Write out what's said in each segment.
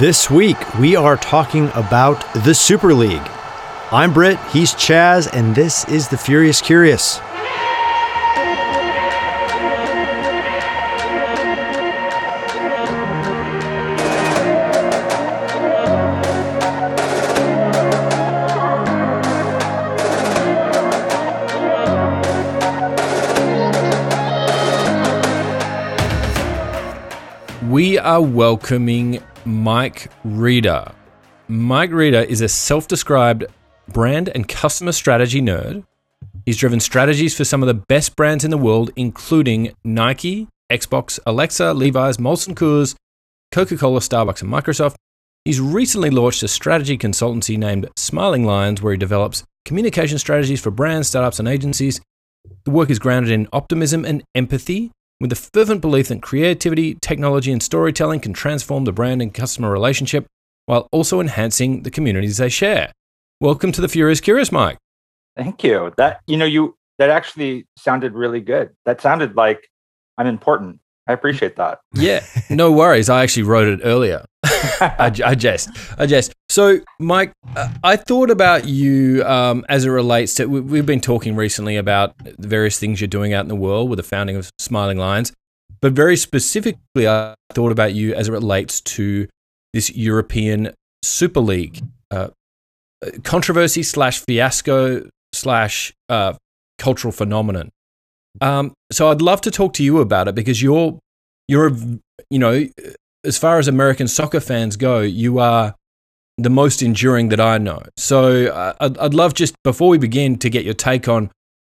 This week, we are talking about the Super League. I'm Britt, he's Chaz, and this is the Furious Curious. We are welcoming Mike Reeder. Mike Reeder is a self described brand and customer strategy nerd. He's driven strategies for some of the best brands in the world, including Nike, Xbox, Alexa, Levi's, Molson Coors, Coca Cola, Starbucks, and Microsoft. He's recently launched a strategy consultancy named Smiling Lions, where he develops communication strategies for brands, startups, and agencies. The work is grounded in optimism and empathy, with the fervent belief that creativity, technology, and storytelling can transform the brand and customer relationship while also enhancing the communities they share. Welcome to the Furious Curious, Mike. Thank you. That you know you that actually sounded really good. That sounded like I'm important. I appreciate that. Yeah, no worries. I actually wrote it earlier. I, I jest. I jest. So, Mike, uh, I thought about you um, as it relates to. We, we've been talking recently about the various things you're doing out in the world with the founding of Smiling Lions, but very specifically, I thought about you as it relates to this European Super League uh, controversy slash fiasco slash uh, cultural phenomenon. Um, so I'd love to talk to you about it because you're you're you know as far as American soccer fans go, you are the most enduring that I know. So uh, I'd, I'd love just before we begin to get your take on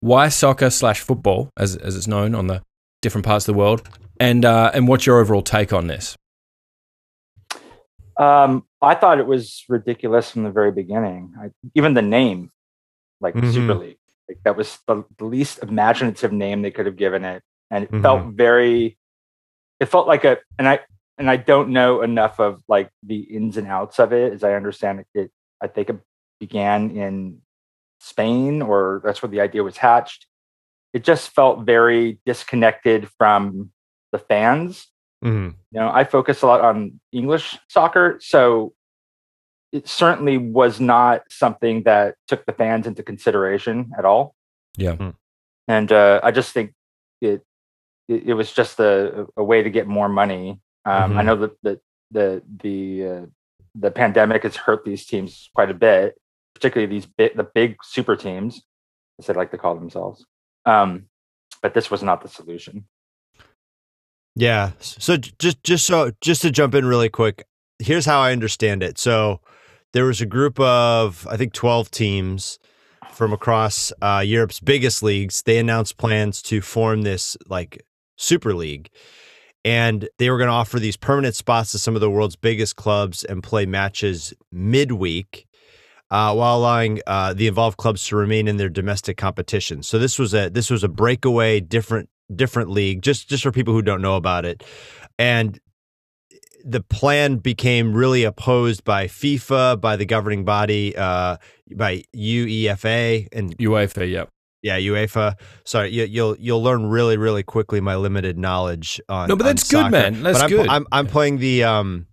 why soccer slash football, as as it's known on the different parts of the world, and uh, and what's your overall take on this? Um, I thought it was ridiculous from the very beginning. I, even the name, like mm-hmm. Super League, like that was the, the, least imaginative name they could have given it, and it mm-hmm. felt very. It felt like a, and I and I don't know enough of like the ins and outs of it. As I understand it, it I think it began in Spain, or that's where the idea was hatched. It just felt very disconnected from the fans Mm-hmm. You know, I focus a lot on English soccer, so it certainly was not something that took the fans into consideration at all. Yeah, hmm. and uh, I just think it, it, it was just a, a way to get more money. Um, mm-hmm. I know that the the the uh, the pandemic has hurt these teams quite a bit, particularly these big, the big super teams, as they like to call themselves. Um, but this was not the solution. Yeah. So just just so just to jump in really quick, here's how I understand it. So there was a group of I think 12 teams from across uh, Europe's biggest leagues. They announced plans to form this like super league. And they were going to offer these permanent spots to some of the world's biggest clubs and play matches midweek. Uh, while allowing uh, the involved clubs to remain in their domestic competition. So this was a this was a breakaway, different different league, just just for people who don't know about it. And the plan became really opposed by FIFA, by the governing body, uh, by UEFA and UEFA. Yep. Yeah, UEFA. Sorry, you, will you'll, you'll learn really really quickly my limited knowledge on. No, but that's good, man. That's but I'm, good. I'm I'm playing the um,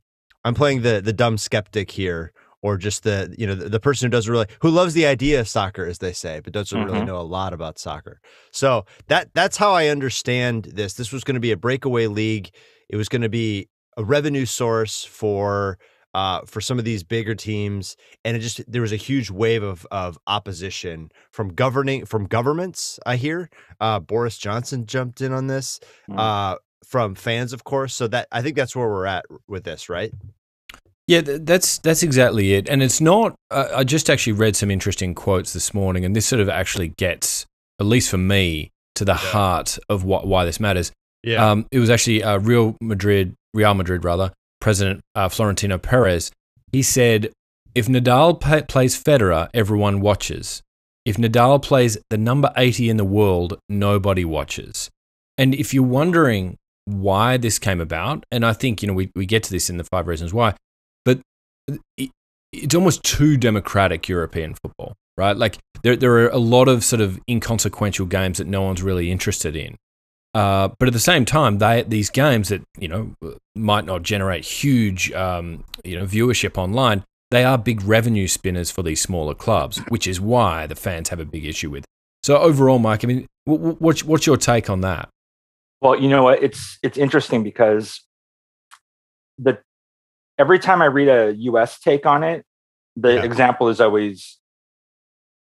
I'm playing the the dumb skeptic here or just the you know the, the, person who doesn't really who loves the idea of soccer as they say but doesn't mm-hmm. really know a lot about soccer so that that's how i understand this this was going to be a breakaway league it was going to be a revenue source for uh, for some of these bigger teams, and it just there was a huge wave of of opposition from governing from governments. I hear uh, Boris Johnson jumped in on this mm. uh, from fans, of course. So that I think that's where we're at with this, right? Yeah, that's that's exactly it. And it's not. Uh, I just actually read some interesting quotes this morning, and this sort of actually gets, at least for me, to the yeah. heart of what why this matters. Yeah. Um, it was actually uh, Real Madrid, Real Madrid rather, President uh, Florentino Perez. He said, "If Nadal pa- plays Federer, everyone watches. If Nadal plays the number eighty in the world, nobody watches." And if you're wondering why this came about, and I think you know we we get to this in the five reasons why but it's almost too democratic European football, right? Like there, there are a lot of sort of inconsequential games that no one's really interested in. Uh, but at the same time, they these games that you know might not generate huge um, you know viewership online, they are big revenue spinners for these smaller clubs, which is why the fans have a big issue with. So overall, Mike, I mean, what's what's your take on that? Well, you know what? It's it's interesting because the every time I read a U.S. take on it, the yeah. example is always,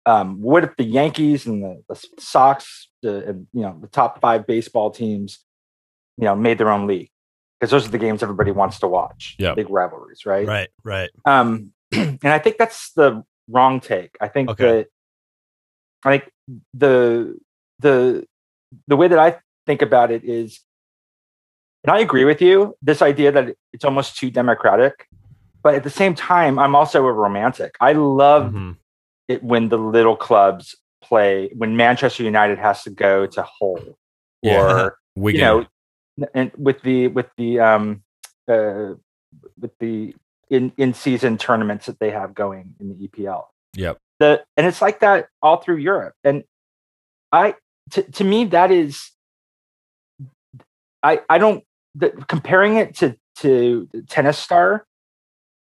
um, what if the Yankees and the, the Sox, the you know the top five baseball teams, you know, made their own league because those are the games everybody wants to watch. Yeah, big rivalries, right? Right, right. Um, and I think that's the wrong take. I think okay. that I think the the the way that I think about it is, and I agree with you, this idea that it's almost too democratic. But at the same time, I'm also a romantic. I love mm-hmm. it when the little clubs play, when Manchester United has to go to Hull yeah. or, you know, and with the, with the, um, uh, with the in, in season tournaments that they have going in the EPL. Yep. The, and it's like that all through Europe. And I, to, to me, that is I I don't the, comparing it to to Tennis Star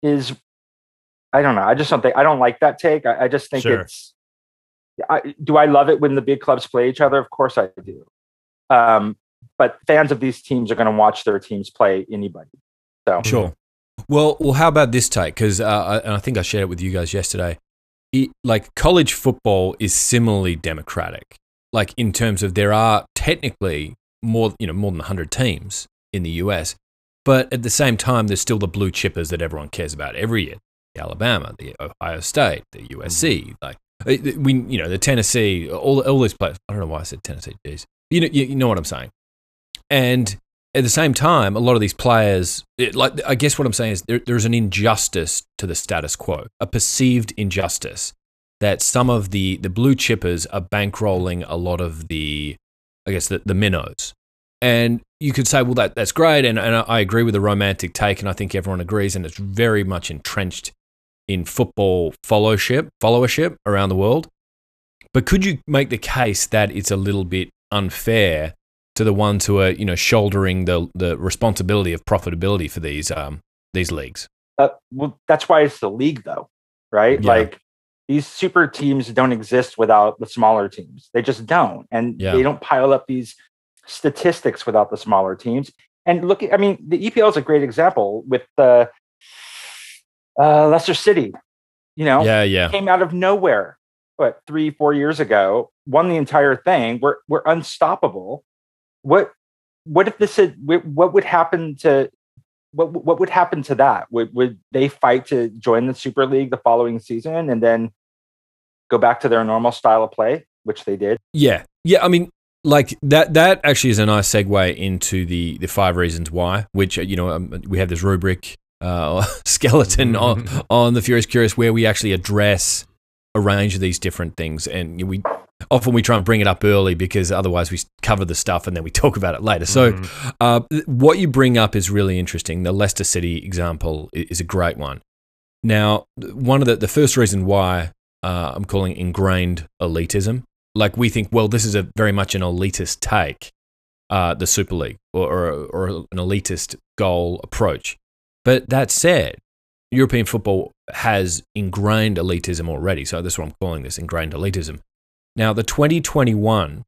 is I don't know. I just don't think I don't like that take. I, I just think sure. it's. I, do I love it when the big clubs play each other? Of course I do. Um, but fans of these teams are going to watch their teams play anybody. So sure. Well, well, how about this take? Because uh, I, I think I shared it with you guys yesterday. It, like college football is similarly democratic. Like in terms of there are technically more, you know, more than 100 teams in the US. But at the same time, there's still the blue chippers that everyone cares about every year. The Alabama, the Ohio State, the USC, mm-hmm. like Uh, we, you know, the Tennessee, all, all these players. I don't know why I said Tennessee. Geez. You know, you, you know what I'm saying. And at the same time, a lot of these players, it, like I guess what I'm saying is there, there's an injustice to the status quo, a perceived injustice that some of the the blue chippers are bankrolling a lot of the I guess, the, the minnows. And you could say, well, that, that's great. And, and I agree with the romantic take. And I think everyone agrees. And it's very much entrenched in football followership, followership around the world. But could you make the case that it's a little bit unfair to the ones who are, you know, shouldering the, the responsibility of profitability for these, um, these leagues? Uh, well, that's why it's the league, though, right? Yeah. Like these super teams don't exist without the smaller teams. They just don't. And yeah. they don't pile up these statistics without the smaller teams. And look, I mean, the EPL is a great example with the uh, Leicester City. You know, yeah, yeah, came out of nowhere. What three, four years ago, won the entire thing. We're we're unstoppable. What what if this had? What would happen to what what would happen to that? Would would they fight to join the Super League the following season and then go back to their normal style of play, which they did? Yeah, yeah. I mean, like that. That actually is a nice segue into the the five reasons why. Which you know um, we have this rubric uh, skeleton on on the Furious Curious where we actually address a range of these different things, and we often we try and bring it up early because otherwise we cover the stuff and then we talk about it later. So, mm. uh, what you bring up is really interesting. The Leicester City example is a great one. Now, one of the, the first reason why uh, I'm calling ingrained elitism, like we think, well, this is a very much an elitist take, uh, the Super League, or, or, or an elitist goal approach. But that said, European football has ingrained elitism already. So that's what I'm calling this ingrained elitism. Now, the 2021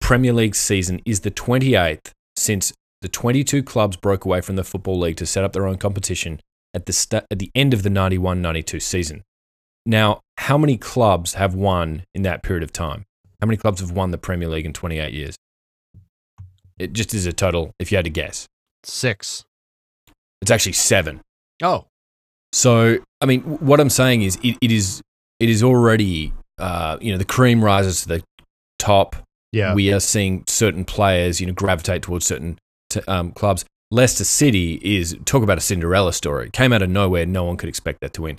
Premier League season is the 28th since the 22 clubs broke away from the Football League to set up their own competition at the, st- at the end of the 91 92 season. Now, how many clubs have won in that period of time? How many clubs have won the Premier League in 28 years? It just is a total, if you had to guess. Six. It's actually seven. Oh. So, I mean, what I'm saying is it, it is it is already uh, you know, the cream rises to the top. Yeah. We are seeing certain players, you know, gravitate towards certain t- um, clubs. Leicester City is talk about a Cinderella story. Came out of nowhere, no one could expect that to win.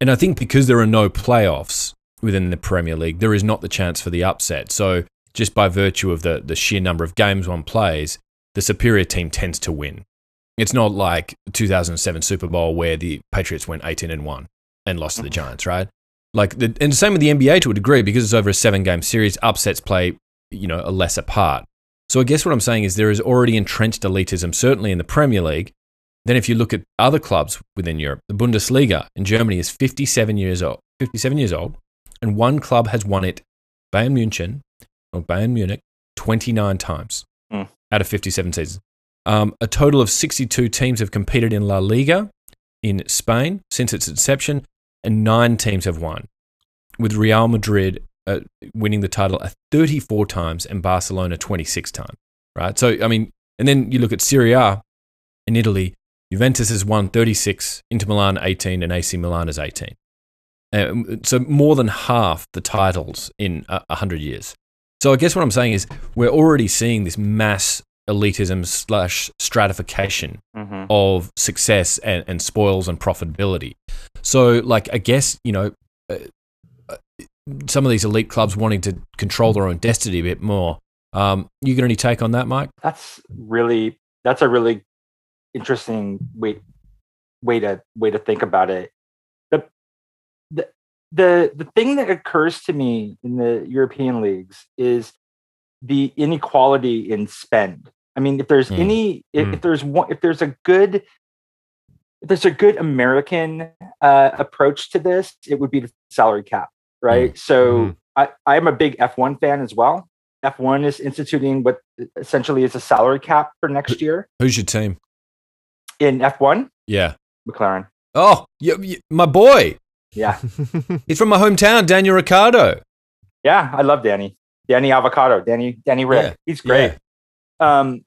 And I think because there are no playoffs within the Premier League, there is not the chance for the upset. So just by virtue of the the sheer number of games one plays, the superior team tends to win. It's not like 2007 Super Bowl where the Patriots went 18 and 1 and lost to the Giants, right? Like the, and the same with the NBA to a degree because it's over a seven game series. Upsets play, you know, a lesser part. So I guess what I'm saying is there is already entrenched elitism, certainly in the Premier League. Then if you look at other clubs within Europe, the Bundesliga in Germany is 57 years old. 57 years old, and one club has won it, Bayern München or Bayern Munich, 29 times Mm. out of 57 seasons. Um, a total of 62 teams have competed in La Liga in Spain since its inception, and nine teams have won, with Real Madrid uh, winning the title uh, 34 times and Barcelona 26 times. Right. So, I mean, and then you look at Serie A in Italy, Juventus has won 36, Inter Milan 18, and AC Milan is 18. Um, so more than half the titles in a 100 years. So I guess what I'm saying is we're already seeing this mass elitism slash stratification Mhm. of success and, and spoils and profitability. So, like, I guess, you know, uh, uh, some of these elite clubs wanting to control their own destiny a bit more. Um, you got any take on that, Mike? That's really that's a really interesting way way to way to think about it. The the the the thing that occurs to me in the European leagues is the inequality in spend. I mean, if there's Mm. any if, Mm. if there's one if there's a good if there's a good American uh, approach to this, it would be the salary cap, right? So Mhm. I, I'm a big F1 fan as well. F1 is instituting what essentially is a salary cap for next year Who's your team? in F1. Yeah. McLaren. Oh, y y my boy. Yeah, He's from my hometown, Daniel Ricciardo. yeah, I love Danny. Danny Avocado. Danny Danny Ric. Yeah, He's great. Um,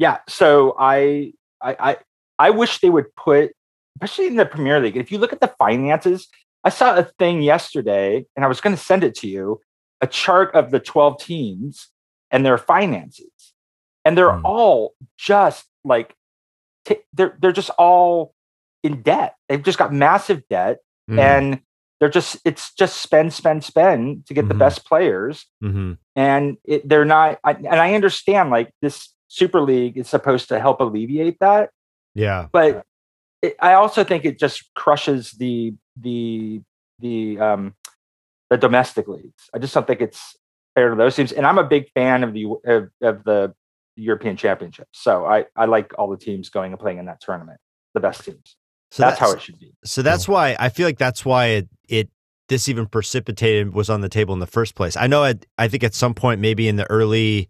yeah. So I, I I I wish they would put, especially in the Premier League. If you look at the finances, I saw a thing yesterday, and I was going to send it to you, a chart of the twelve teams and their finances, and they're Hmm. all just like t- they're they're just all in debt. They've just got massive debt, Mm. and they're just it's just spend spend spend to get the Mhm. best players Mhm. and it, they're not I, and i understand like this super league is supposed to help alleviate that. Yeah. but it, i also think it just crushes the the the um the domestic leagues. I just don't think it's fair to those teams. And i'm a big fan of the of, of the european championship. So i i like all the teams going and playing in that tournament the best teams. So that's, how it should be. So that's why I feel like that's why it, it this even precipitated was on the table in the first place. I know at, I think at some point maybe in the early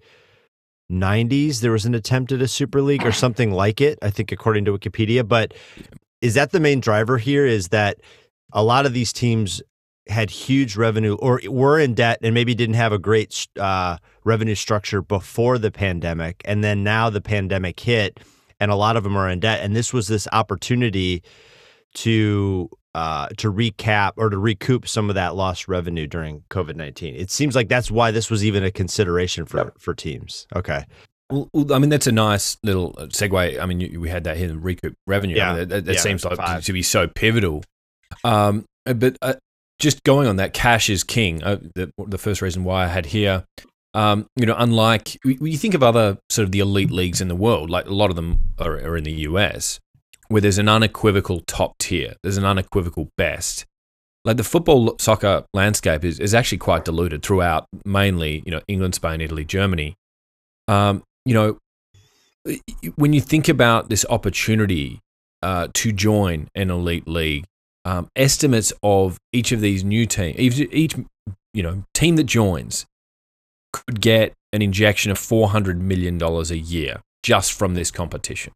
90s there was an attempt at a super league or something like it, I think according to Wikipedia, but is that the main driver here is that a lot of these teams had huge revenue or were in debt and maybe didn't have a great uh, revenue structure before the pandemic and then now the pandemic hit and a lot of them are in debt and this was this opportunity to uh, to recap or to recoup some of that lost revenue during COVID nineteen. It seems like that's why this was even a consideration for Yep. for teams. Okay, Well, well, I mean, that's a nice little uh, segue. I mean, you, we had that here in recoup revenue. I Yeah. mean, that, that, that Yeah, seems like five. to be so pivotal. Um, uh, but uh, just going on that, cash is king. Uh, the, the first reason why I had here, um, you know, unlike when you think of other sort of the elite leagues in the world, like a lot of them are, are in the US, where there's an unequivocal top tier, there's an unequivocal best. Like the football soccer landscape is, is actually quite diluted throughout, mainly you know England, Spain, Italy, Germany. Um, you know, when you think about this opportunity uh, to join an elite league, um, estimates of each of these new teams, each, each you know team that joins, could get an injection of four hundred million dollars a year just from this competition.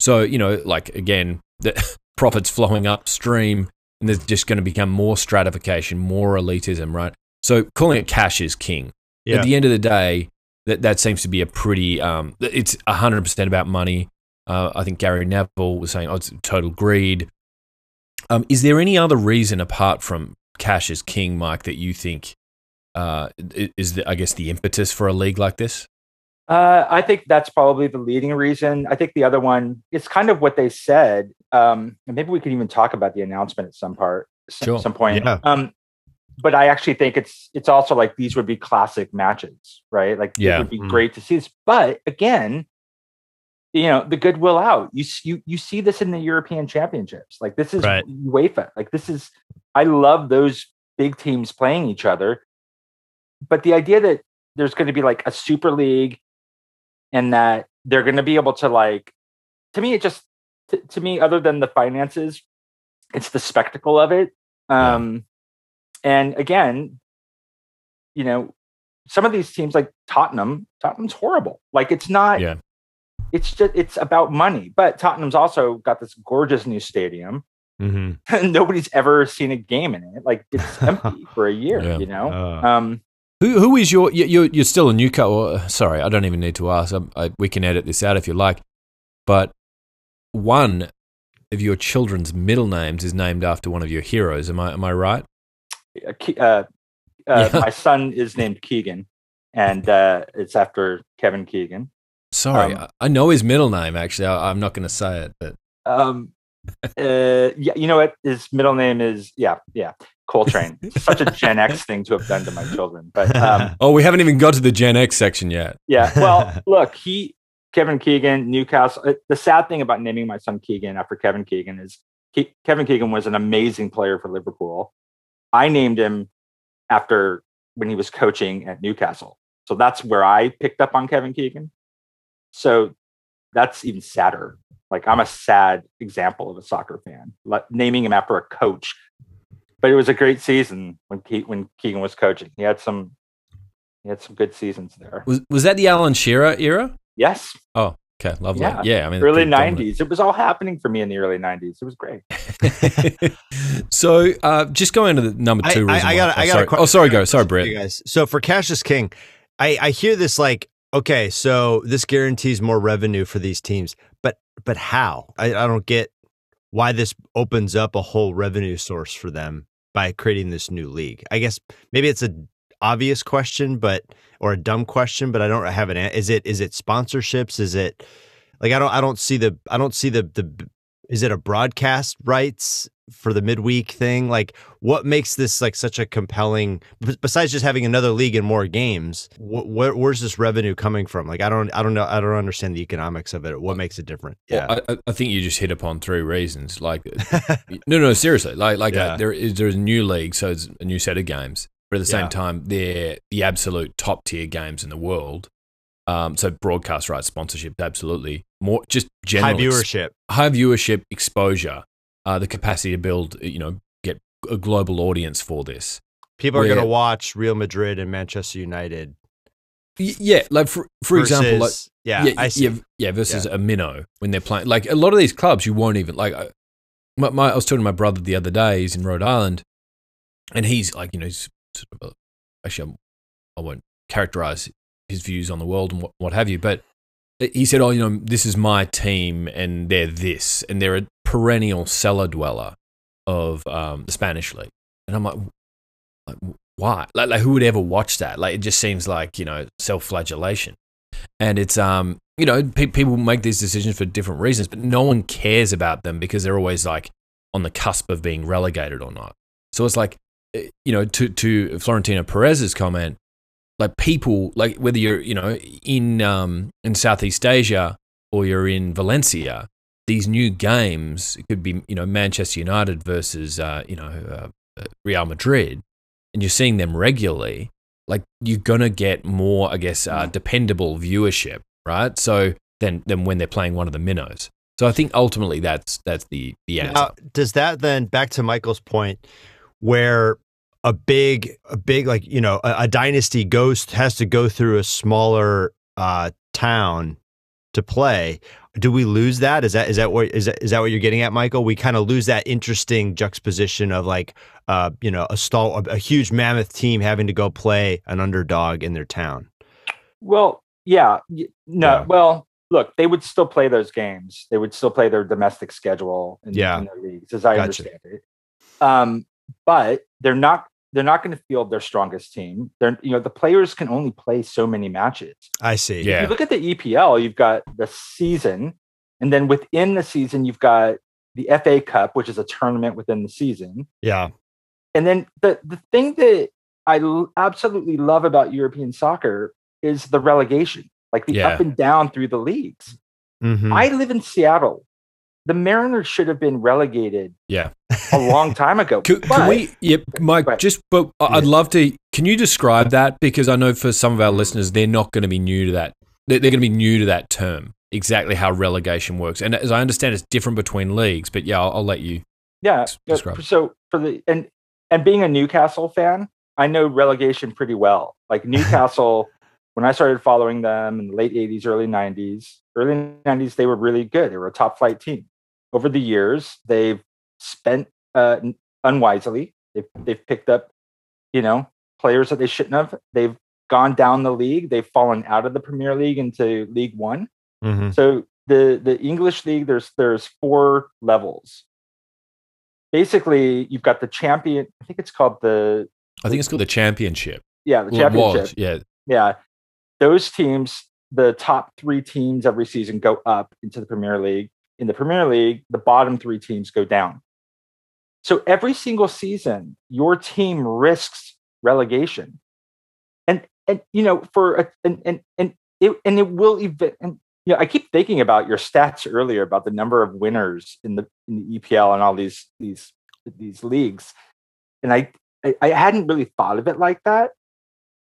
So you know, like again, the profits flowing upstream, and there's just going to become more stratification, more elitism, right? So calling it cash is king. Yeah. At the end of the day, that that seems to be a pretty. Um, it's hundred percent about money. Uh, I think Gary Neville was saying, "Oh, it's total greed." Um, is there any other reason apart from cash is king, Mike, that you think uh, is the, I guess the impetus for a league like this? Uh, I think that's probably the leading reason. I think the other one is kind of what they said. Um, and maybe we could even talk about the announcement at some part, some, Sure. some point. Yeah. Um, but I actually think it's it's also like these would be classic matches, right? Like Yeah. it would be Mm. great to see this. But again, you know, the goodwill out. You you you see this in the European Championships. Like this is Right. UEFA. Like this is. I love those big teams playing each other. But the idea that there's going to be like a super league and that they're going to be able to like. To me, it just to, to me, other than the finances, it's the spectacle of it. Um, yeah. And again, you know, some of these teams like Tottenham, Tottenham's horrible. Like it's not. Yeah. It's just it's about money, but Tottenham's also got this gorgeous new stadium. Mm-hmm. Nobody's ever seen a game in it. Like it's empty for a year. Yeah. You know. Uh, um, who who is your you're you're still a Newcastle? Sorry, I don't even need to ask. I, we can edit this out if you like. But one of your children's middle names is named after one of your heroes. Am I am I right? Uh, uh, yeah. My son is named Keegan, and uh, it's after Kevin Keegan. Sorry, um, I know his middle name. Actually, I, am not going to say it, but um, uh, yeah, you know what? His middle name is yeah, yeah, Coltrane. Such a Gen X thing to have done to my children. But um, oh, we haven't even got to the Gen X section yet. Yeah. Well, look, he Kevin Keegan, Newcastle. Uh, the sad thing about naming my son Keegan after Kevin Keegan is Ke- Kevin Keegan was an amazing player for Liverpool. I named him after when he was coaching at Newcastle. So that's where I picked up on Kevin Keegan. So that's even sadder. Like I'm a sad example of a soccer fan, like, naming him after a coach. But it was a great season when Ke- when Keegan was coaching. He had some he had some good seasons there. Was was that the Alan Shearer era? Yes. Oh, okay, lovely. Yeah, yeah I mean, early '90s. It was all happening for me in the early '90s. It was great. so, uh, just going to the number two. I, I, I got. Oh, I got. Sorry. oh, sorry. Go. Sorry, Brett. You guys. So for Cash is King, I I hear this like okay, so this guarantees more revenue for these teams, but but how? I, I don't get why this opens up a whole revenue source for them by creating this new league. I guess maybe it's a obvious question, but or a dumb question, but I don't have an. Is it is it sponsorships? Is it like I don't I don't see the I don't see the the is it a broadcast rights for the midweek thing? Like, what makes this like such a compelling? Besides just having another league and more games, wh- where, where's this revenue coming from? Like, I don't, I don't know, I don't understand the economics of it. What makes it different? Yeah, well, I, I, think you just hit upon three reasons. Like, no, no, seriously, like, like uh, yeah. uh, there is there's a new league, so it's a new set of games, but at the same yeah. time, they're the absolute top tier games in the world. Um, so broadcast rights, sponsorship, absolutely more just general high viewership, high viewership, exposure, uh, the capacity to build, you know, get a global audience for this. People are going to watch Real Madrid and Manchester United. Yeah, like for for versus, example, like yeah, yeah, I yeah, yeah, versus yeah. a minnow when they're playing. Like a lot of these clubs, you won't even like. I, my, my, I was talking to my brother the other day. He's in Rhode Island, and he's like, you know, he's sort of a, actually, I'm, I will not characterize his views on the world and what, what have you. But he said, "Oh, you know, this is my team, and they're this, and they're a perennial cellar dweller of um, the Spanish league." And I'm like, like why? Like, like, who would ever watch that? Like, it just seems like you know self-flagellation. And it's um, you know, pe- people make these decisions for different reasons, but no one cares about them because they're always like on the cusp of being relegated or not. So it's like, eh, you know, to to Florentino Perez's comment, like people like whether you're you know in um, in Southeast Asia or you're in Valencia, these new games it could be you know Manchester United versus uh, you know uh, Real Madrid, and you're seeing them regularly. Like you're gonna get more, I guess, uh, dependable viewership, right? So than than when they're playing one of the minnows. So I think ultimately that's that's the the answer. Now, does that then back to Michael's point, where a big a big like you know a, a dynasty goes has to go through a smaller uh, town to play do we lose that is that is that what is that is that what you're getting at michael we kind of lose that interesting juxtaposition of like uh you know a stall a huge mammoth team having to go play an underdog in their town well yeah no yeah. well look they would still play those games they would still play their domestic schedule in, yeah. in their leagues as i gotcha. understand it um but they're not they're not going to field their strongest team. They're you know the players can only play so many matches. I see. Yeah. If you look at the EPL, you've got the season, and then within the season, you've got the FA Cup, which is a tournament within the season. Yeah. And then the the thing that I l- absolutely love about European soccer is the relegation, like the yeah. up and down through the leagues. Mm-hmm. I live in Seattle the Mariners should have been relegated. Yeah, a long time ago. can, but, can, we? Yep, Mike. But, just, but I'd love to. Can you describe that because I know for some of our listeners, they're not going to be new to that they're, they're going to be new to that term, exactly how relegation works. And as I understand, it's different between leagues. But yeah, I'll, I'll let you. Yeah. yeah, describe. So for the and and being a Newcastle fan, I know relegation pretty well. Like Newcastle, when I started following them in the late '80s, early '90s, early '90s, they were really good. They were a top flight team. Over the years, they've spent uh, unwisely. They've they've picked up, you know, players that they shouldn't have. They've gone down the league. They've fallen out of the Premier League into League One. Mhm. So the the English league, there's there's four levels. Basically, you've got the champion. I think it's called the I think it's called the championship. yeah the was, championship. yeah. Yeah, those teams, the top three teams every season go up into the Premier League. In the Premier League, the bottom three teams go down. So every single season, your team risks relegation, and and you know for a, and and and it and it will even and you know I keep thinking about your stats earlier about the number of winners in the in the EPL and all these these these leagues, and I I, I hadn't really thought of it like that.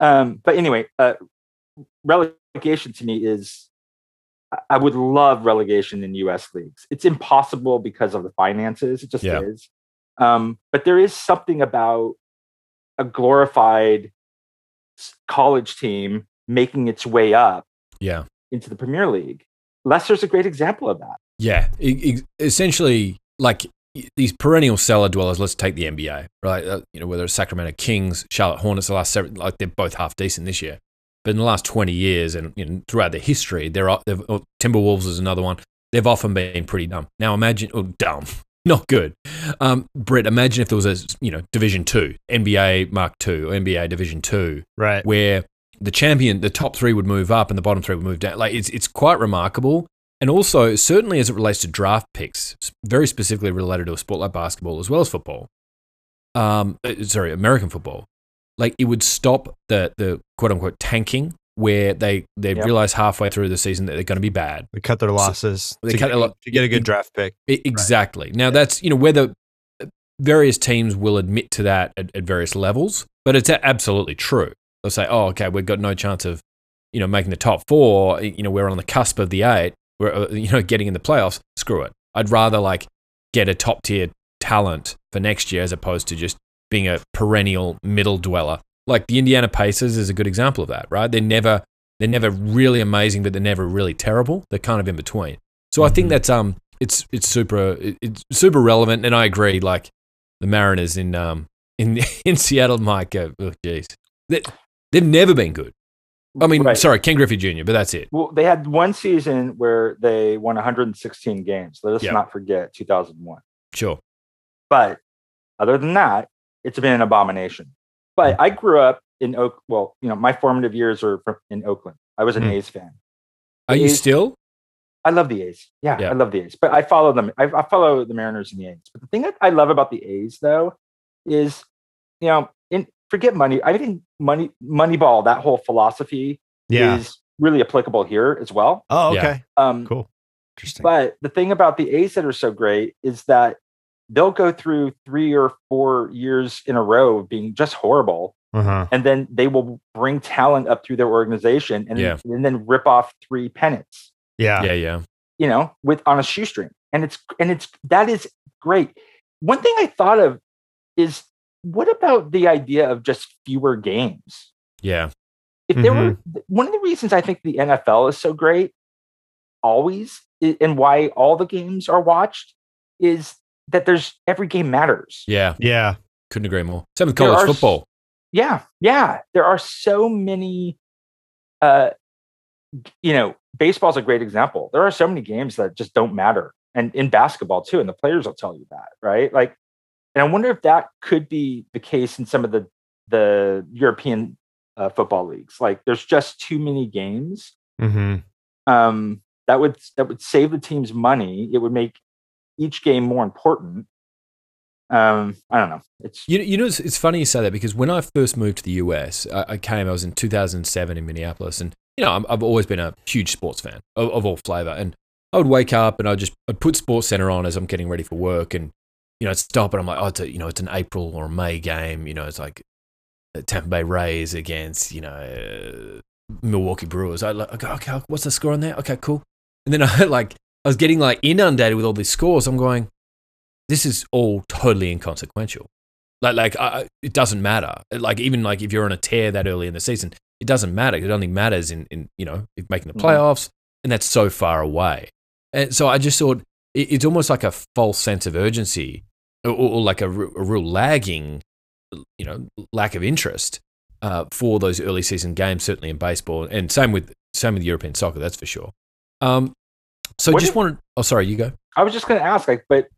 Um, but anyway, uh, relegation to me is I- would love relegation in U.S. leagues. It's impossible because of the finances. It just Yeah. is. Um, but there is something about a glorified college team making its way up Yeah. into the Premier League. Leicester's a great example of that. Yeah. E- e- essentially, like these perennial cellar dwellers, let's take the NBA, right? Uh, you know, whether it's Sacramento Kings, Charlotte Hornets, the last seven, like they're both half decent this year. But in the last 20 years and you know, throughout their history, they're, they've, oh, Timberwolves is another one. They've often been pretty dumb. Now imagine, oh, dumb, not good. Um, Brett, imagine if there was a, you know, Division Two, NBA Mark Two, or NBA Division Two, Right. where the champion, the top three would move up and the bottom three would move down. Like it's it's quite remarkable. And also, certainly as it relates to draft picks, very specifically related to a sport like basketball as well as football. Um, uh, sorry, American football. Like it would stop the the quote unquote tanking where they they Yep. realize halfway through the season that they're going to be bad. They cut their losses they to, cut get, a lot- to get a it- good draft pick. I- exactly. Now that's you know whether various teams will admit to that at, at various levels, but it's absolutely true. They'll say, "Oh, okay, we've got no chance of you know making the top four. You know, we're on the cusp of the eight. We're uh, you know getting in the playoffs. Screw it. I'd rather like get a top tier talent for next year as opposed to just being a perennial middle dweller. Like the Indiana Pacers is a good example of that, right? They're never they're never really amazing, but they're never really terrible. They're kind of in between. So I think Mhm. that's um it's it's super it's super relevant, and I agree. Like the Mariners in um in in Seattle, Mike, uh, oh jeez, they, they've never been good. I mean, Right. sorry, Ken Griffey Jr., but that's it. Well, they had one season where they won 116 games. Let us Yeah. not forget 2001. Sure, But other than that, it's been an abomination. But I grew up in Oak. Well, you know, my formative years are from, in Oakland. I was an Hmm. A's fan. are you A's- still? I love the A's. Yeah, Yeah. I love the A's. But I follow them. I, I follow the Mariners and the A's. But the thing that I love about the A's, though, is you know, in forget money. I think money, Moneyball, that whole philosophy Yeah. is really applicable here as well. oh, Yeah. okay. Um, Cool. Interesting. But the thing about the A's that are so great is that they'll go through three or four years in a row of being just horrible, uh-huh. and then they will bring talent up through their organization and, Yeah. and then rip off three pennants, Yeah. Yeah, yeah, you know, with on a shoestring. And it's and it's that is great. One thing I thought of is what about the idea of just fewer games? yeah. if there were one of the reasons I think the NFL is so great, always, and why all the games are watched is that there's every game matters. Yeah, Yeah. couldn't agree more. Same with college are football. Yeah, yeah. There are so many. Uh, you know, baseball's a great example. There are so many games that just don't matter, and in basketball too. And the players will tell you that, right? Like, and I wonder if that could be the case in some of the the European uh, football leagues. Like, there's just too many games Mm-hmm. um, that would that would save the teams money. It would make each game more important. Um, I don't know. It's You, you know, it's, it's funny you say that because when I first moved to the US, I, I came, I was in 2007 in Minneapolis. And, you know, I'm, I've always been a huge sports fan of, of all flavor. And I would wake up and I'd just I'd put Sports Center on as I'm getting ready for work. And, you know, I'd stop and I'm like, oh, it's a, you know, it's an April or a May game. You know, it's like the Tampa Bay Rays against, you know, uh, Milwaukee Brewers. I like, okay, okay, what's the score on there? Okay, cool. And then I like, I was getting like inundated with all these scores. I'm going, this is all totally inconsequential. Like, like I, it doesn't matter. Like, even like if you're on a tear that early in the season, it doesn't matter. It only matters in, in you know, making the Mhm. playoffs, and that's so far away. And so I just thought it, it's almost like a false sense of urgency, or, or like a, a real lagging, you know, lack of interest uh, for those early season games, certainly in baseball, and same with same with European soccer. That's for sure. Um, so What just wanted. Oh, sorry, you go. I was just going to ask, like, but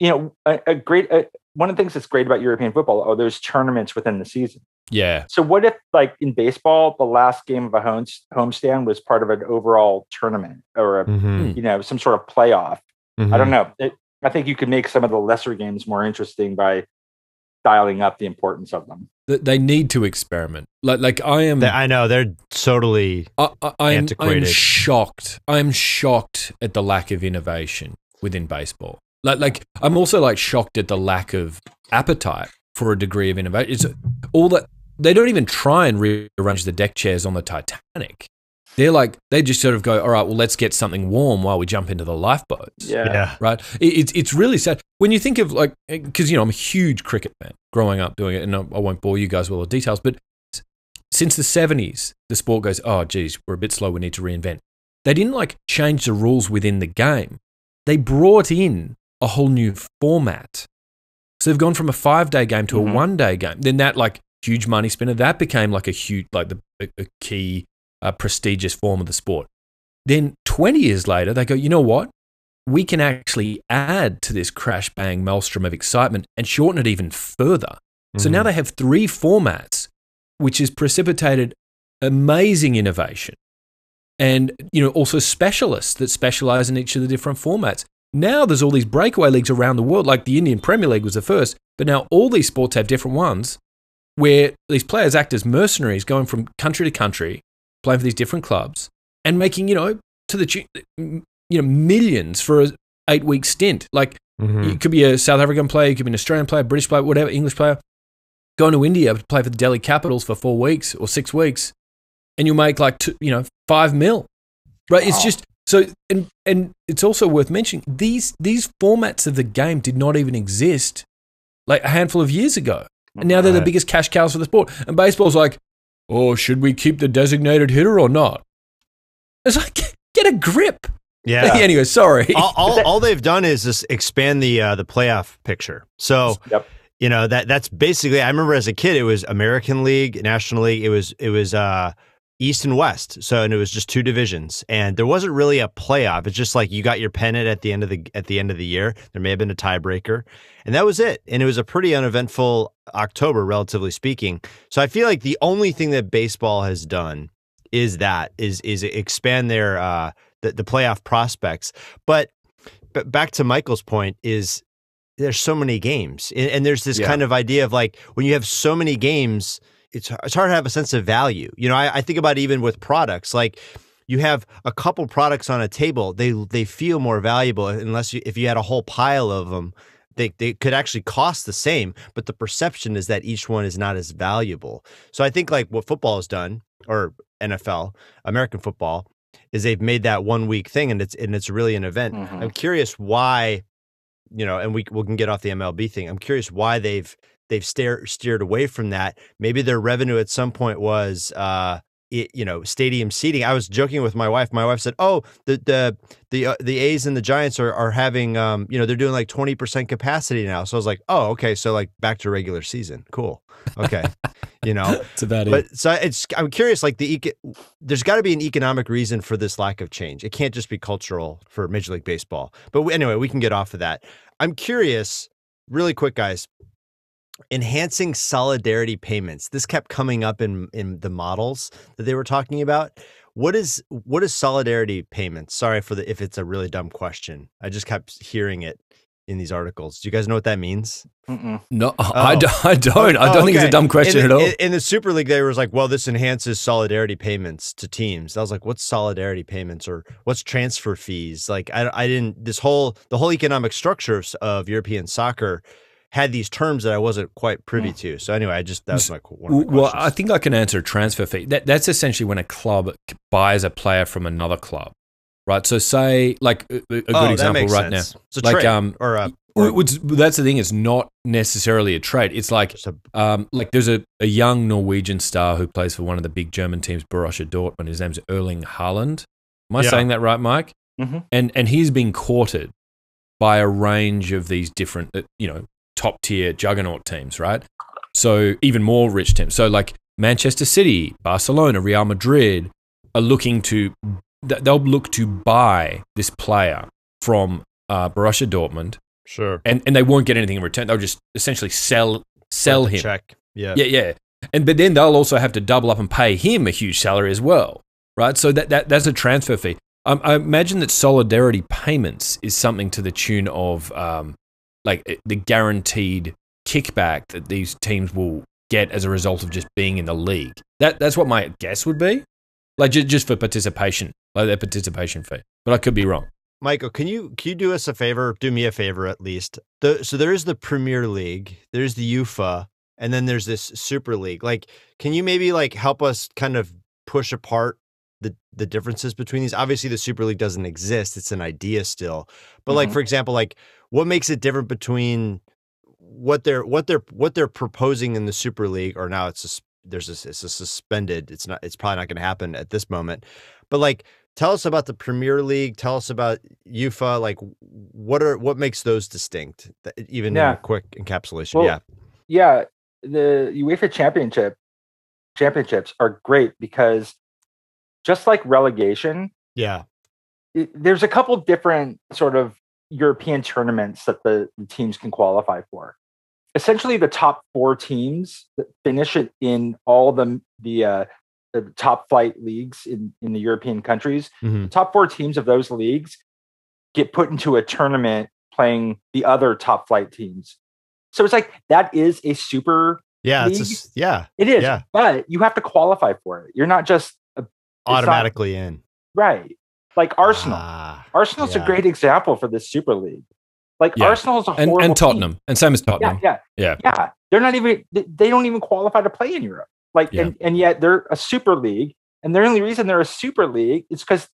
you know, a, a great uh one of the things that's great about European football are those tournaments within the season. Yeah, So, what if, like in baseball, the last game of a home homestand was part of an overall tournament or a Mhm. you know some sort of playoff? I Mhm. don't know. It, I think you could make some of the lesser games more interesting by dialing up the importance of them. They need to experiment. Like, like I am. I know they're totally. I, I, I'm, I'm shocked. I'm shocked at the lack of innovation within baseball. Like, like I'm also like shocked at the lack of appetite for a degree of innovation. It's all that they don't even try and rearrange the deck chairs on the Titanic. They're like they just sort of go, all right, well, let's get something warm while we jump into the lifeboats Yeah. right? It, it's it's really sad when you think of like because you know I'm a huge cricket fan growing up doing it, and I, I won't bore you guys with all the details, but since the 70s, the sport goes, oh geez, we're a bit slow, we need to reinvent. They didn't like change the rules within the game; they brought in a whole new format. So they've gone from a five day game to Mhm. a one day game. Then that like huge money spinner that became like a huge like the a, a key uh, prestigious form of the sport. Then 20 years later, they go, you know what? We can actually add to this crash bang maelstrom of excitement and shorten it even further. So now Mhm. they have three formats, which has precipitated amazing innovation. And you know, also specialists that specialize in each of the different formats. Now there's all these breakaway leagues around the world, like the Indian Premier League was the first, but now all these sports have different ones where these players act as mercenaries going from country to country, playing for these different clubs and making, you know, to the tu- you know, millions for a eight week stint. Like Mhm. it could be a South African player, it could be an Australian player, British player, whatever, English player, going to India to play for the Delhi Capitals for four weeks or six weeks, and you'll make like two, you know five mil, right? It's Wow. just so, and and it's also worth mentioning these these formats of the game did not even exist like a handful of years ago, and now they're the biggest cash cows for the sport. And baseball's like, oh, should we keep the designated hitter or not? It's like get a grip. Yeah. anyway, sorry. all, all, all they've done is just expand the uh, the playoff picture. So Yep. you know that that's basically. I remember as a kid, it was American League, National League. It was it was uh, East and West. So and it was just two divisions, and there wasn't really a playoff. It's just like you got your pennant at the end of the at the end of the year. There may have been a tiebreaker, and that was it. And it was a pretty uneventful October, relatively speaking. So I feel like the only thing that baseball has done is that is is expand their uh, the, the playoff prospects. But but back to Michael's point is there's so many games, and, and there's this Yeah. kind of idea of like when you have so many games, it's it's hard to have a sense of value. You know, I, I think about even with products like. You have a couple products on a table; they they feel more valuable unless you if you had a whole pile of them. They, they could actually cost the same, but the perception is that each one is not as valuable. So I think like what football has done, or NFL, American football, is they've made that one week thing, and it's and it's really an event. Mhm. I'm curious why, you know, and we we can get off the MLB thing. I'm curious why they've they've steer, steered away from that. Maybe their revenue at some point was, uh, it, you know, stadium seating. I was joking with my wife. My wife said, "Oh, the the the uh, the A's and the Giants are are having, um, you know, they're doing like 20 percent capacity now." So I was like, "Oh, okay, so like back to regular season. Cool, okay." you know, it's about it. but so it's I'm curious like the eco- there's got to be an economic reason for this lack of change. It can't just be cultural for Major League Baseball. But we, anyway, we can get off of that. I'm curious, really quick, guys. Enhancing solidarity payments. This kept coming up in in the models that they were talking about. What is what is solidarity payments? Sorry for the if it's a really dumb question. I just kept hearing it in these articles. Do you guys know what that means? Mm-mm. no, I, Oh. d- I don't. I oh, don't Oh, think it's a dumb question in at the, all. In, in the Super League, they was like, "Well, this enhances solidarity payments to teams." I was like, "What's solidarity payments or what's transfer fees?" Like, I, I didn't. This whole the whole economic structure of, of European soccer had these terms that I wasn't quite privy Mm. to. So anyway, I just that was my one of my Well. I think I can answer a transfer fee. That, that's essentially when a club buys a player from another club, right? So, say like a, a good oh, that example makes right sense. It's a like, trade um, or a, now. or Well, that's the thing; it's not necessarily a trade. It's like just a um, like there's a, a young Norwegian star who plays for one of the big German teams, Borussia Dortmund. His name's Erling Haaland. Am I Yeah. saying that right, Mike? Mhm. And and he's been courted by a range of these different, uh, you know, top tier juggernaut teams, right? So even more rich teams. So like Manchester City, Barcelona, Real Madrid are looking to they'll look to buy this player from uh, Borussia Dortmund, sure and and they won't get anything in return. They'll just essentially sell sell him. check. Yeah. Yeah, yeah. And but then they'll also have to double up and pay him a huge salary as well, right? So that, that that's a transfer fee. Um, I imagine that solidarity payments is something to the tune of um, like eh, the guaranteed kickback that these teams will get as a result of just being in the league. That that's what my guess would be, like just, just for participation, like their participation fee. But I could be wrong. Michael, can you can you do us a favor? Do me a favor at least. The, so there is the Premier League, there's the UEFA, and then there's this Super League. Like, can you maybe like help us kind of push apart the the differences between these? Obviously, the Super League doesn't exist; it's an idea still. But like, Mhm. for example, like what makes it different between what they're what they're what they're proposing in the Super League, or now it's sus- there's a, it's a suspended. It's not. It's probably not going to happen at this moment. But like, tell us about the Premier League. Tell us about UEFA. Like, what are what makes those distinct? Even in Yeah. a quick encapsulation. Well, yeah. yeah, the UEFA Championship championships are great because just like relegation, Yeah. it, there's a couple different sort of European tournaments that the, the teams can qualify for. Essentially, the top four teams that finish it in all the the, uh, the top flight leagues in, in the European countries. Mhm. The top four teams of those leagues get put into a tournament playing the other top flight teams. So it's like that is a super. Yeah. It's a yeah. It is, Yeah. but you have to qualify for it. You're not just a, not- Automatically in. right. Like Arsenal. Ah, Arsenal's yeah. a great example for this Super League. Like Yeah. Arsenal's a And horrible and team. Tottenham, and same as Tottenham. yeah, Yeah. yeah. They're not even. they- don't even qualify to play in Europe. Like, Yeah. and, and yet they're a Super League, and the only reason they're a Super League is because,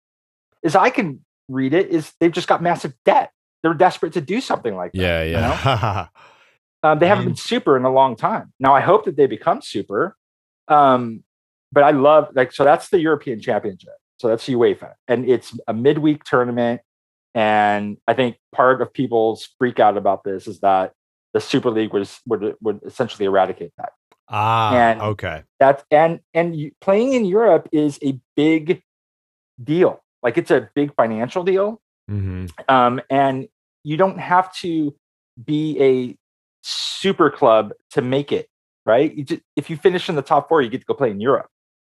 as I can read it, is they've just got massive debt. They're desperate to do something like that. Yeah, yeah. know? Um, they haven't been super in a long time. Now I hope that they become super. Um, but I love like so that's the European Championship. So that's UEFA, and it's a midweek tournament. And I think part of people's freak out about this is that the Super League was would would essentially eradicate that. ah. And- okay. That's and and you, playing in Europe is a big deal. Like it's a big financial deal hmm um, and you don't have to be a super club to make it right you just, if you finish in the top four you get to go play in europe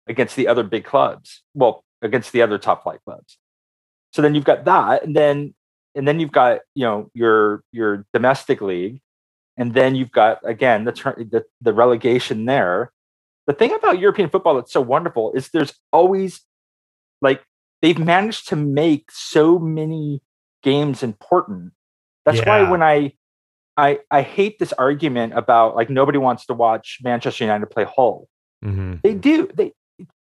against the other big clubs well against the other top flight clubs so then you've got that and then and then you've got you know your your domestic league and then you've got again the the, the relegation there the thing about european football that's so wonderful is there's always like they've managed to make so many games important. That's why when I I I hate this argument about like nobody wants to watch Manchester United play Hull. hmm They do. They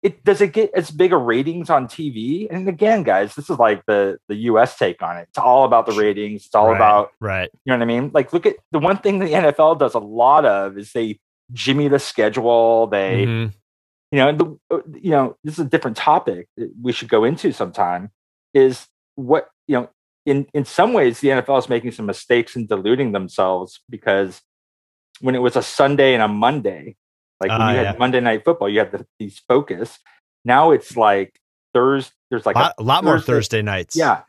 it does it get as big a ratings on TV? And again, guys, this is like the the US take on it. It's all about the ratings. It's all Right. about Right. you know what I mean? Like look at the one thing the NFL does a lot of is they jimmy the schedule. They Mhm. you know, and the, uh, you know, this is a different topic that we should go into sometime. Is what you know, in in some ways, the NFL is making some mistakes and deluding themselves because when it was a Sunday and a Monday, like when Ah, you had yeah. Monday Night Football, you had the, these focus. Now it's like Thursday. There's like lot, a, a lot more Thursday- Thursday nights. yeah,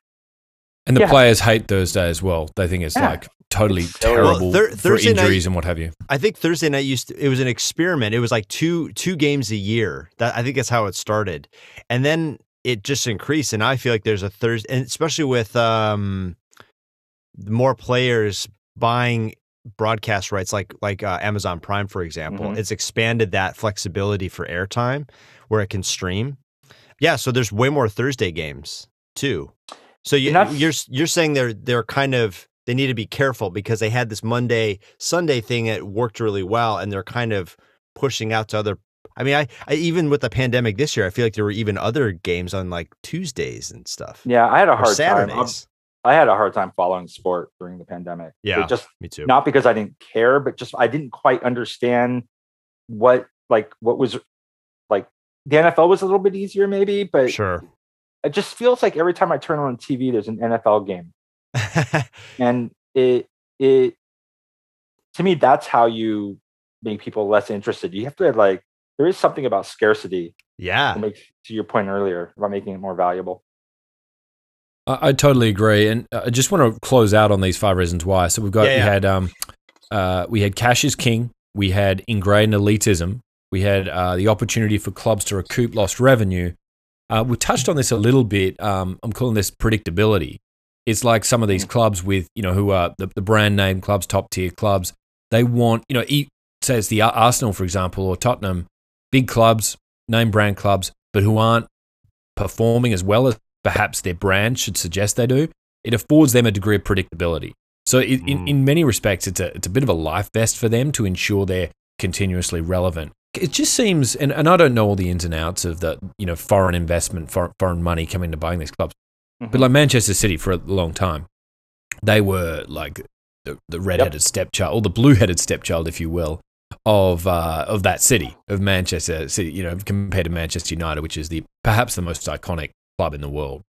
And the Yeah. players hate Thursday as well. They think it's Yeah. like totally It's terrible Well, Thur- for Thursday night- injuries and what have you. I think Thursday night used to, it was an experiment. It was like two two games a year. That I think that's how it started, and then it just increased. And I feel like there's a Thursday, and especially with um more players buying broadcast rights, like like uh, Amazon Prime, for example, Mhm. it's expanded that flexibility for airtime where it can stream. Yeah, so there's way more Thursday games too. So you, you're you're saying they're they're kind of they need to be careful because they had this Monday Sunday thing that worked really well, and they're kind of pushing out to other. I mean, I, I even with the pandemic this year, I feel like there were even other games on like Tuesdays and stuff. Yeah, I had a hard time. Saturdays. I had a hard time following sport during the pandemic. It Yeah. just Me too. not because I didn't care, but just I didn't quite understand what like what was like the NFL was a little bit easier maybe, but Sure. it just feels like every time I turn on TV there's an NFL game. And it it to me that's how you make people less interested. You have to like there is something about scarcity yeah. that makes to your point earlier about making it more valuable. I, I totally agree, and I just want to close out on these five reasons why. So we've got Yeah, we had um, uh, we had cash is king, we had ingrained elitism, we had uh, the opportunity for clubs to recoup lost revenue. Uh, we touched on this a little bit. Um, I'm calling this predictability. It's like some of these clubs with you know who are the, the brand name clubs, top tier clubs. They want you know, e- say it's the Arsenal for example or Tottenham, big clubs, name brand clubs, but who aren't performing as well as perhaps their brand should suggest they do, it affords them a degree of predictability. So, it, in, Mm. in many respects, it's a, it's a bit of a life vest for them to ensure they're continuously relevant. It just seems, and, and I don't know all the ins and outs of the you know foreign investment, foreign, foreign money coming to buying these clubs, but Mhm. like Manchester City for a long time, they were like the, the red-headed stepchild, or the blue-headed stepchild, if you will, of uh, of that city of Manchester City. You know, compared to Manchester United, which is the perhaps the most iconic club in the world,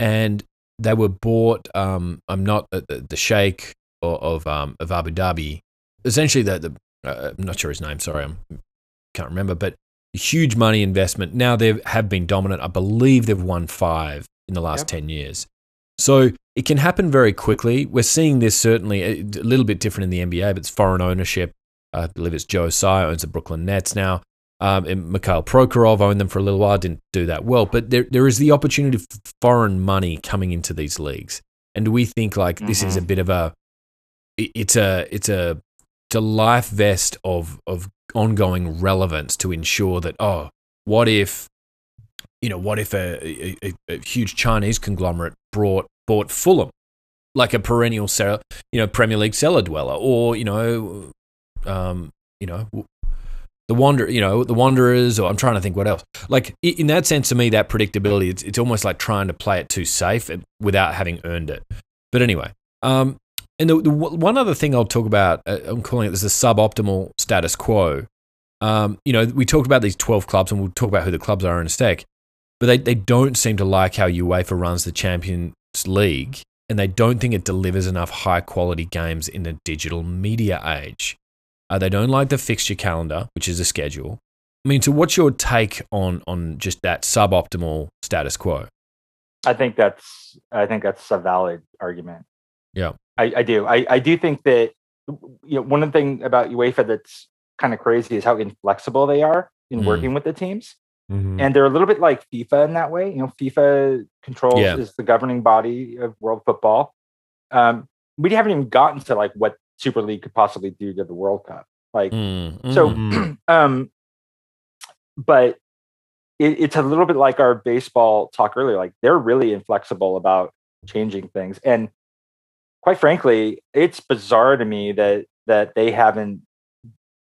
and they were bought. Um, I'm not uh, the, the Sheikh of of, um, of Abu Dhabi. Essentially, the, the uh, I'm not sure his name. Sorry, I can't remember, but huge money investment. Now they have been dominant. I believe they've won five in the last Yep. 10 years. So it can happen very quickly. We're seeing this certainly a, a little bit different in the NBA, but it's foreign ownership. I believe it's Joe Tsai owns the Brooklyn Nets now. Um, and Mikhail Prokhorov owned them for a little while, didn't do that well. But there, there is the opportunity for foreign money coming into these leagues. And we think like this is a bit of a, it's a, it's a, it's a life vest of, of ongoing relevance to ensure that, oh, what if, you know, what if a, a, a, huge Chinese conglomerate brought bought Fulham, like a perennial, cellar, you know, Premier League cellar dweller, or you know, um, you know, the wander, you know, the Wanderers, or I'm trying to think what else. Like in that sense, to me, that predictability, it's, it's almost like trying to play it too safe without having earned it. But anyway, um, and the, the one other thing I'll talk about, uh, I'm calling it this the suboptimal status quo. Um, you know, we talked about these 12 clubs, and we'll talk about who the clubs are in a sec but they, they don't seem to like how UEFA runs the Champions League, and they don't think it delivers enough high quality games in the digital media age. Uh, they don't like the fixture calendar, which is a schedule. I mean, so what's your take on on just that suboptimal status quo? I think that's I think that's a valid argument. Yeah. I, I do. I, I do think that you know one of the thing about UEFA that's kind of crazy is how inflexible they are in Mm. working with the teams. Mhm. And they're a little bit like FIFA in that way. You know, FIFA controls Yeah. is the governing body of world football. Um, we haven't even gotten to like what Super League could possibly do to the World Cup. Like Mm, so, mm. Mhm. um, but it, it's a little bit like our baseball talk earlier. Like they're really inflexible about changing things, and quite frankly, it's bizarre to me that that they haven't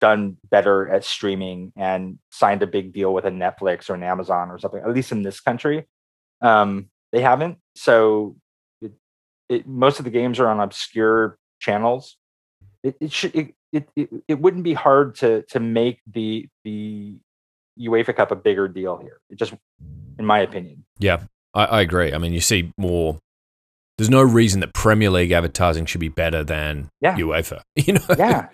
done better at streaming and signed a big deal with a Netflix or an Amazon or something. At least in this country, um, they haven't. So it, it, most of the games are on obscure channels. It, it should it, it, it, it wouldn't be hard to to make the the UEFA Cup a bigger deal here. It just, in my opinion. Yeah, I, I agree. I mean, you see more. There's no reason that Premier League advertising should be better than Yeah. UEFA. You know, Yeah.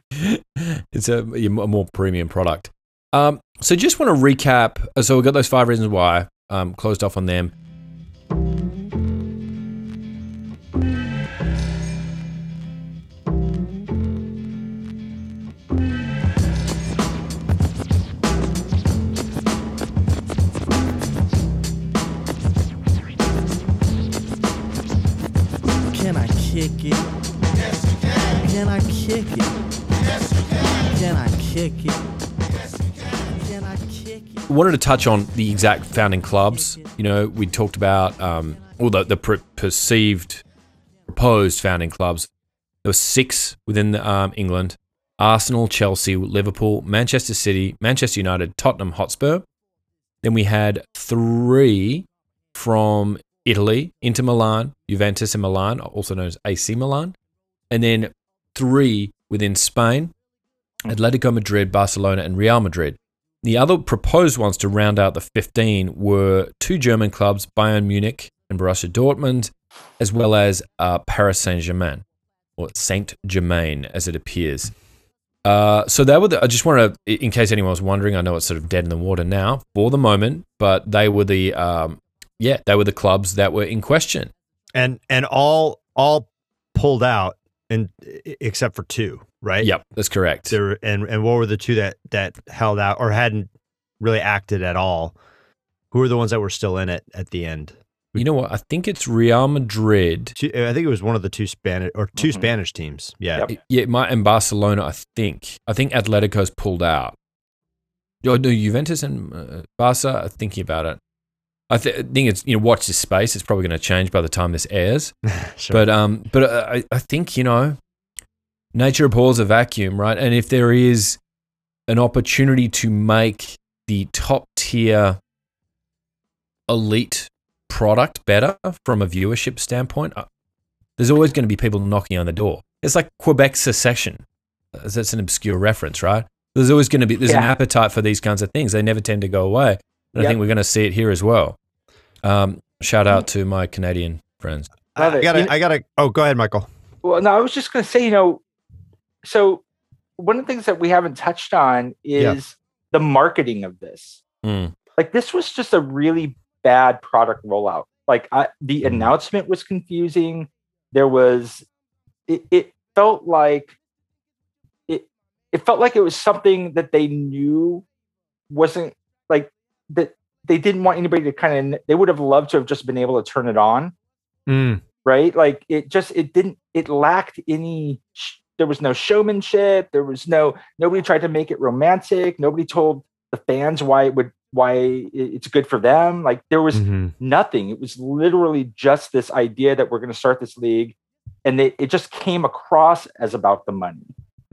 it's a, a more premium product. Um, so just want to recap. So we've got those five reasons why. Um, closed off on them. Kick it? Can. I kick it? wanted to touch on the exact founding clubs. You know, we talked about um, all the, the per- perceived proposed founding clubs. There were six within um, England: Arsenal, Chelsea, Liverpool, Manchester City, Manchester United, Tottenham Hotspur. Then we had three from Italy, Inter Milan, Juventus and Milan, also known as AC Milan. And then three within Spain, Atletico Madrid, Barcelona, and Real Madrid. The other proposed ones to round out the 15 were two German clubs, Bayern Munich and Borussia Dortmund, as well as uh, Paris Saint Germain, or Saint Germain as it appears. Uh, so they were. The, I just want to, in case anyone was wondering, I know it's sort of dead in the water now for the moment, but they were the, um, yeah, they were the clubs that were in question, and and all all pulled out, and except for two, right? Yep, that's correct. There and and what were the two that that held out or hadn't really acted at all? Who were the ones that were still in it at the end? You know what? I think it's Real Madrid. I think it was one of the two Spanish or 2 mm-hmm. Spanish teams. Yeah, yep. yeah, my and Barcelona. I think. I think Atletico's pulled out. Oh, no, Juventus and uh, Barca are thinking about it. I, th- think it's you know watch this space. It's probably going to change by the time this airs. sure. But um, but uh, I, I think you know, nature abhors a vacuum, right? And if there is an opportunity to make the top tier elite product better from a viewership standpoint, uh, there's always going to be people knocking on the door. It's like Quebec secession. That's an obscure reference, right? There's always going to be there's yeah. an appetite for these kinds of things. They never tend to go away. And yep. I think we're going to see it here as well. Um, shout out to my Canadian friends. I gotta, I gotta. Oh, go ahead, Michael. Well, no, I was just going to say, you know, so one of the things that we haven't touched on is yep. the marketing of this. Mm. Like this was just a really bad product rollout. Like I, the mm-hmm. announcement was confusing. There was, it, it felt like it, it felt like it was something that they knew wasn't like that they didn't want anybody to kind of they would have loved to have just been able to turn it on mm. right like it just it didn't it lacked any there was no showmanship there was no nobody tried to make it romantic nobody told the fans why it would why it's good for them. Like there was mm-hmm. nothing. It was literally just this idea that we're going to start this league, and they, it just came across as about the money.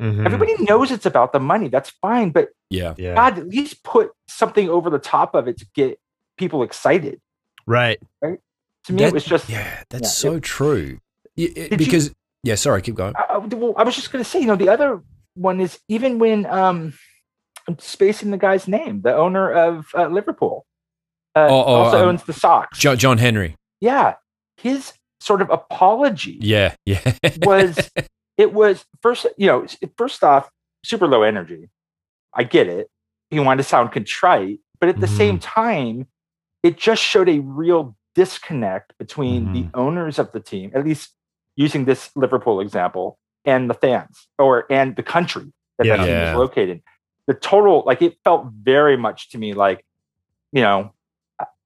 Mm-hmm. Everybody knows it's about the money. That's fine, but yeah, yeah, God, at least put something over the top of it to get people excited. Right. Right. To me, that, it was just yeah. That's yeah, so it, true. It, because you, yeah, sorry, keep going. I, well, I was just going to say, you know, the other one is even when um I'm spacing the guy's name, the owner of uh, Liverpool. Uh, oh, oh, also um, owns the Sox. John, John Henry. Yeah. His sort of apology. Yeah. Yeah. was it was first, you know, first off, super low energy. I get it. He wanted to sound contrite, but at the mm-hmm. same time, it just showed a real disconnect between mm-hmm. the owners of the team, at least using this Liverpool example, and the fans or and the country that yeah. that team is located the total like it felt very much to me like you know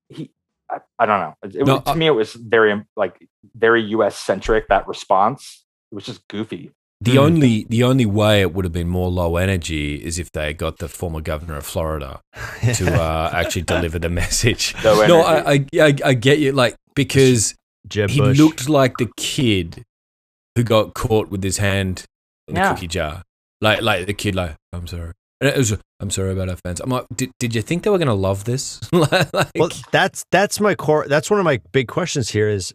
he i, I don't know it, no, to uh, me it was very like very us centric that response it was just goofy the mm. only the only way it would have been more low energy is if they got the former governor of Florida to uh, actually deliver the message. No, no I, I, I I get you like because Jeb he Bush. looked like the kid who got caught with his hand in yeah. the cookie jar. Like like the kid like I'm sorry. And it was, I'm sorry about our fans. I'm like, did, did you think they were going to love this? like, well, that's that's my core. That's one of my big questions here. Is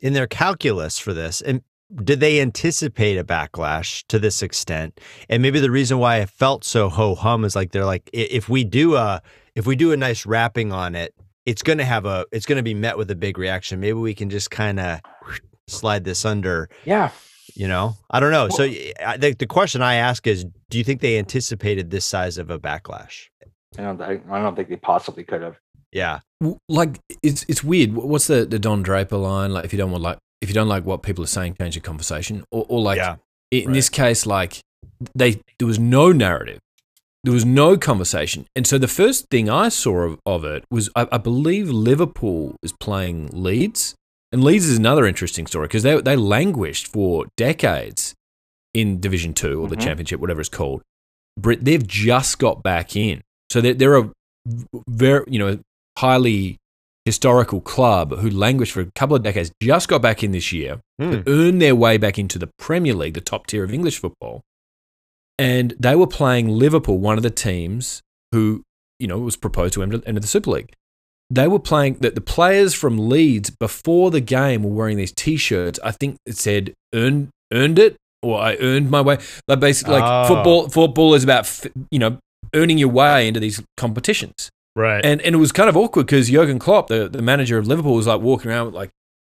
in their calculus for this, and did they anticipate a backlash to this extent? And maybe the reason why it felt so ho hum is like they're like, if we do a if we do a nice wrapping on it, it's going to have a it's going to be met with a big reaction. Maybe we can just kind of slide this under. Yeah. You know, I don't know. Well, so I think the question I ask is, do you think they anticipated this size of a backlash? I don't. I, I don't think they possibly could have. Yeah. Like it's it's weird. What's the the Don Draper line? Like if you don't want like if you don't like what people are saying, change the conversation. Or, or like yeah, in right. this case, like they there was no narrative. There was no conversation. And so the first thing I saw of, of it was I, I believe Liverpool is playing Leeds and Leeds is another interesting story because they, they languished for decades in Division Two or mm-hmm. the Championship, whatever it's called. Brit, they've just got back in, so they're, they're a very you know highly historical club who languished for a couple of decades just got back in this year Hmm. to earn their way back into the Premier League, the top tier of English football. And they were playing Liverpool, one of the teams who, you know, was proposed to enter, enter the Super League. They were playing that the players from Leeds before the game were wearing these T-shirts. I think it said "earned earned it" or "I earned my way." Like basically, like Oh. football. Football is about you know earning your way into these competitions. Right. And and it was kind of awkward because Jurgen Klopp, the, the manager of Liverpool, was like walking around with like,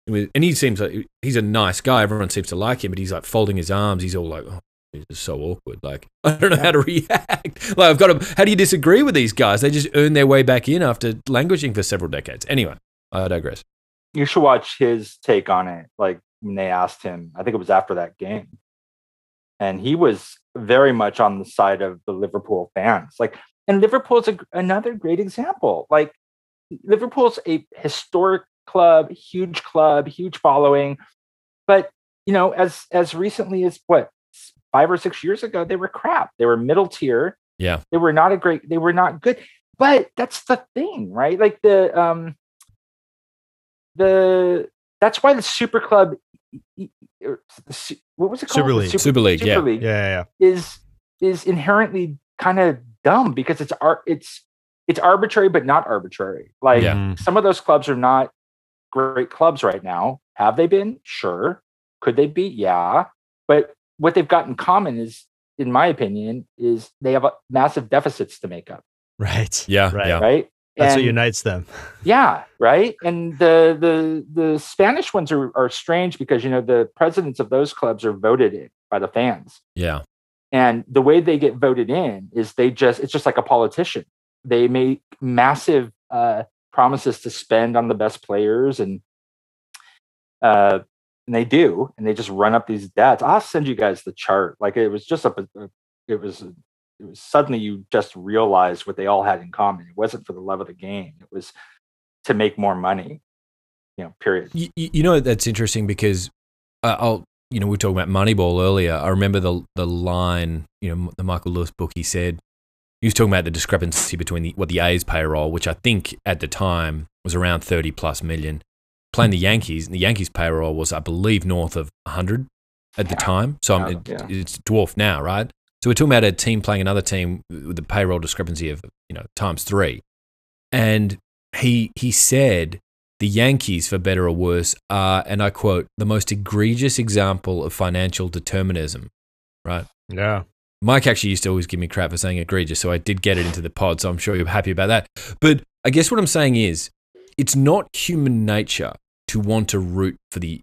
and he seems like he's a nice guy. Everyone seems to like him, but he's like folding his arms. He's all like, oh, this is so awkward. Like I don't know how to react. Like I've got to. How do you disagree with these guys? They just earn their way back in after languishing for several decades. Anyway, I digress. You should watch his take on it. Like when they asked him, I think it was after that game, and he was very much on the side of the Liverpool fans. Like, and Liverpool's a, another great example. Like, Liverpool's a historic club, huge club, huge following, but you know, as as recently as what five or six years ago, they were crap. They were middle tier. Yeah. they were not a great. They were not good. But that's the thing, right? Like the um the that's why the super club Su- what was it called Super League. Super League, yeah. League yeah, yeah, is is inherently kind of dumb because it's ar- it's it's arbitrary but not arbitrary like Yeah. Mhm. some of those clubs are not great clubs right now have they been sure could they be yeah but what they've got in common is in my opinion is they have massive deficits to make up Right. Yeah, Right. yeah. right That's what unites them. yeah, right. And the the the Spanish ones are are strange because you know the presidents of those clubs are voted in by the fans, Yeah. And the way they get voted in is they just it's just like a politician. They make massive uh, promises to spend on the best players, and uh, and they do, and they just run up these debts. I'll send you guys the chart. Like it was just a, it was it was suddenly you just realized what they all had in common. It wasn't for the love of the game. It was to make more money. You know, period. You, you know that's interesting because uh, I'll you know we were talking about Moneyball earlier. I remember the the line you know the Michael Lewis book. He said he was talking about the discrepancy between the, what the A's payroll, which I think at the time was around thirty plus million, playing the Yankees. And the Yankees payroll was I believe north of hundred at the Yeah. time. So I'm, Yeah, it, yeah. it's dwarfed now, right? So we're talking about a team playing another team with the payroll discrepancy of you know times three, and he he said the Yankees, for better or worse, are, and I quote, the most egregious example of financial determinism. Right. Yeah. Mike actually used to always give me crap for saying egregious, so I did get it into the pod, so I'm sure you're happy about that. But I guess what I'm saying is, it's not human nature to want to root for the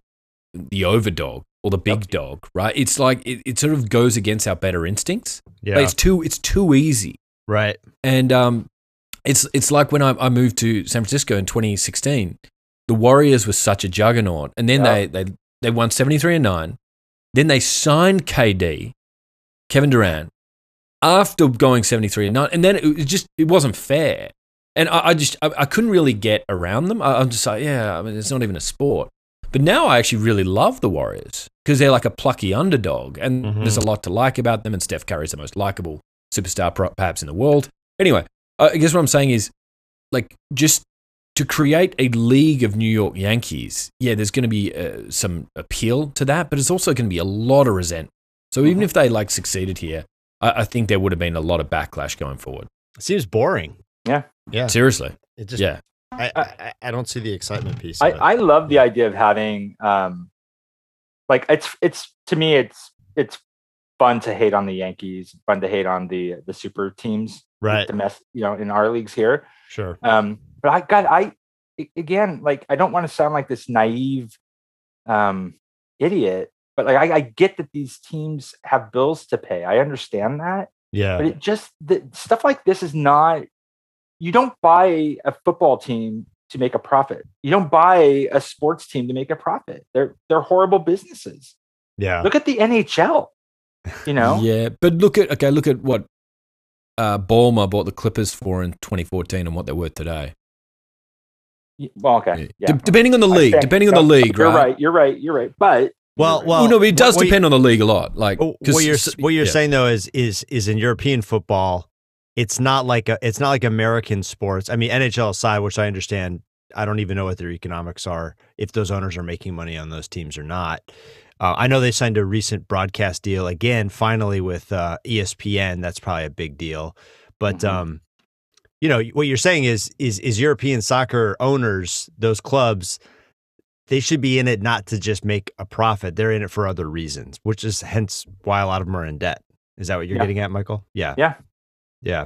the overdog or the big dog, right? It's like it, it sort of goes against our better instincts. Yeah. Like, it's too it's too easy. right. And um, it's it's like when I, I moved to San Francisco in 2016, the Warriors were such a juggernaut, and then Yeah. they they they won 73 and nine. Then they signed KD, Kevin Durant, after going 73 and nine, and then it was just it wasn't fair. And I, I just I, I couldn't really get around them. I, I'm just like, yeah, I mean, it's not even a sport. But now I actually really love the Warriors because they're like a plucky underdog, and Mhm. there's a lot to like about them. And Steph Curry's the most likable superstar perhaps in the world. Anyway, I guess what I'm saying is, like, just to create a league of New York Yankees, yeah, there's going to be uh, some appeal to that, but it's also going to be a lot of resentment. So even Mhm. if they like succeeded here, I, I think there would have been a lot of backlash going forward. It seems boring. Yeah. Yeah. Seriously, It just. yeah, I, I I don't see the excitement piece. I. I love the idea of having um like it's it's to me it's it's fun to hate on the Yankees, fun to hate on the the super teams, right. the mess you know in our leagues here. Sure. Um, but I got I, again like I don't want to sound like this naive um idiot, but like I, I get that these teams have bills to pay. I understand that, Yeah. but it just the stuff like this is not. You don't buy a football team to make a profit. You don't buy a sports team to make a profit. They're they're horrible businesses. Yeah. Look at the NHL. You know, yeah. But look at okay, look at what uh, Ballmer bought the Clippers for in 2014 and what they're worth today. Well, okay, yeah. De- depending on the league, depending on the league, You're right? right. You're right. You're right. But Well, well, Well, no, but it does what- what you- depend on the league a lot. Like, 'cause what you're what you're yeah. saying though is is is in European football, it's not like a it's not like American sports. I mean NHL aside, which I understand I don't even know what their economics are if those owners are making money on those teams or not. Uh, I know they signed a recent broadcast deal again, finally with uh, ESPN. That's probably a big deal. But Mhm. um, you know what you're saying is is is European soccer owners, those clubs, they should be in it not to just make a profit. They're in it for other reasons, which is hence why a lot of them are in debt. Is that what you're Yeah. getting at, Michael? Yeah. Yeah. Yeah.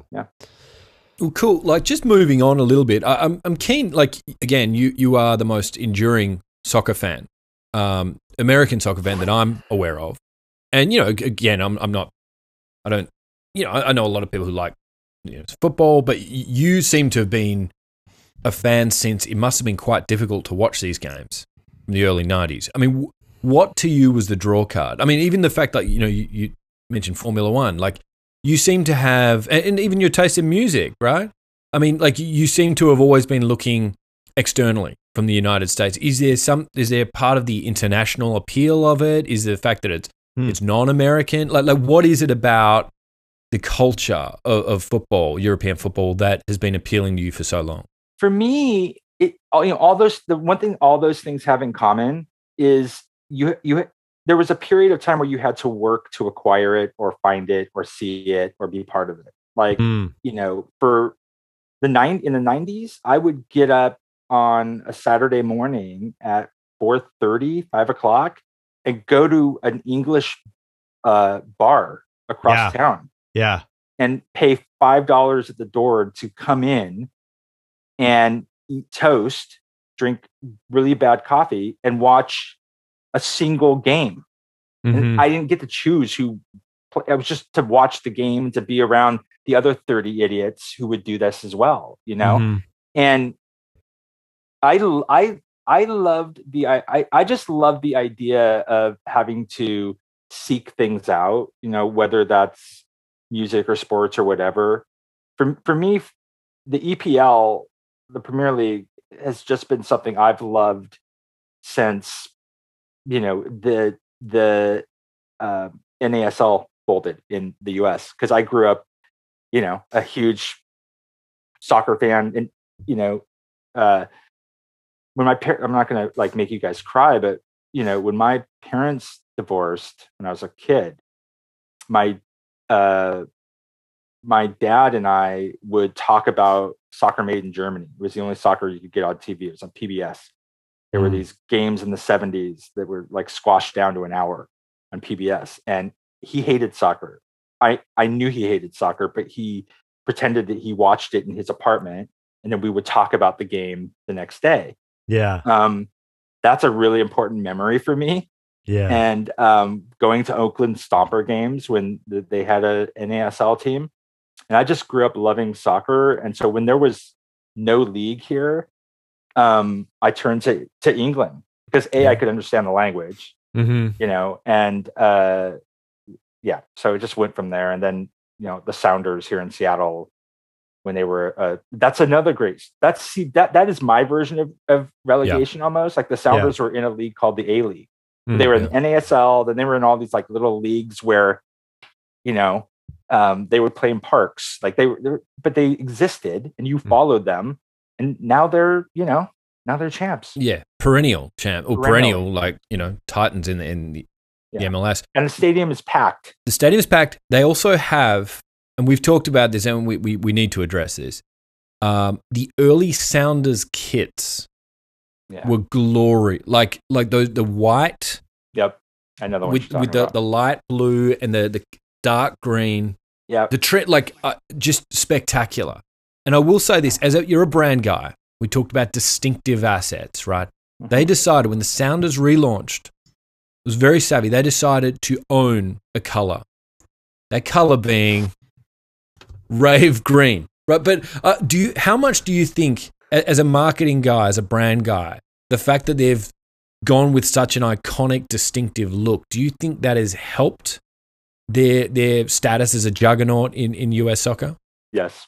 Well, cool. Like just moving on a little bit, I, I'm I'm keen. Like again, you you are the most enduring soccer fan, um, American soccer fan that I'm aware of, and you know, again, I'm I'm not, I don't, you know, I, I know a lot of people who like you know, football, but you seem to have been a fan since it must have been quite difficult to watch these games in the early '90s. I mean, what to you was the draw card? I mean, even the fact that you know you, you mentioned Formula One, like you seem to have, and, and even your taste in music, right? I mean, like you seem to have always been looking externally from the United States. Is there some? Is there part of the international appeal of it? Is the fact that it's Hmm. it's non-American? Like, like what is it about the culture of, of football, European football, that has been appealing to you for so long? for me, it all you know, all those the one thing all those things have in common is you you there was a period of time where you had to work to acquire it or find it or see it or be part of it. Like Mm. you know, for the nine in the nineties, I would get up on a Saturday morning at 4:30, 5 o'clock, and go to an English uh, bar across Yeah. town Yeah. and pay five dollars at the door to come in and eat toast, drink really bad coffee, and watch a single game. Mhm. And I didn't get to choose who. Play. I was just to watch the game to be around the other thirty idiots who would do this as well. You know, Mhm. and I I I loved the I I- just love the idea of having to seek things out. You know, whether that's music or sports or whatever. For for me, the EPL, the Premier League, has just been something I've loved since you know the the uh, NASL folded in the US because I grew up, you know, a huge soccer fan, and you know, uh, when my par- I'm not gonna like make you guys cry, but you know, when my parents divorced when I was a kid, my uh, my dad and I would talk about soccer made in Germany. It was the only soccer you could get on TV. It was on PBS. There were Mm. these games in the 70s that were like squashed down to an hour on PBS. And he hated soccer. I, I knew he hated soccer, but he pretended that he watched it in his apartment. And then we would talk about the game the next day. Yeah. Um, that's a really important memory for me. Yeah. And um, going to Oakland Stomper games when they had a NASL team. And I just grew up loving soccer. And so when there was no league here, um, I turned to, to England because A, I could understand the language, hmm you know, and uh, yeah, so it just went from there. And then, you know, the Sounders here in Seattle when they were, uh, that's another great, that's, see, that, that is my version of, of relegation almost. Like the Sounders were in a league called the A League Mm, they were in NASL, then they were in all these like little leagues where, you know, um, they would play in parks. Like they were, they were but they existed and you Mm. followed them. And now they're, you know, now they're champs. Yeah, perennial champ or Perennial. perennial, like you know Titans in the in the, the MLS. And the stadium is packed. The stadium is packed. They also have, and we've talked about this, and we we, we need to address this. Um, the early Sounders kits Yeah. were glory, like like those the white Yep. The one with with the, about. the light blue and the the dark green. Yep. The trend, like uh, just spectacular. And I will say this: as a, you're a brand guy, we talked about distinctive assets, right? Mhm. They decided when the Sounders relaunched, it was very savvy. They decided to own a color. That color being rave green, right? But uh, do you? How much do you think, as a marketing guy, as a brand guy, the fact that they've gone with such an iconic, distinctive look, do you think that has helped their their status as a juggernaut in, in US soccer? yes.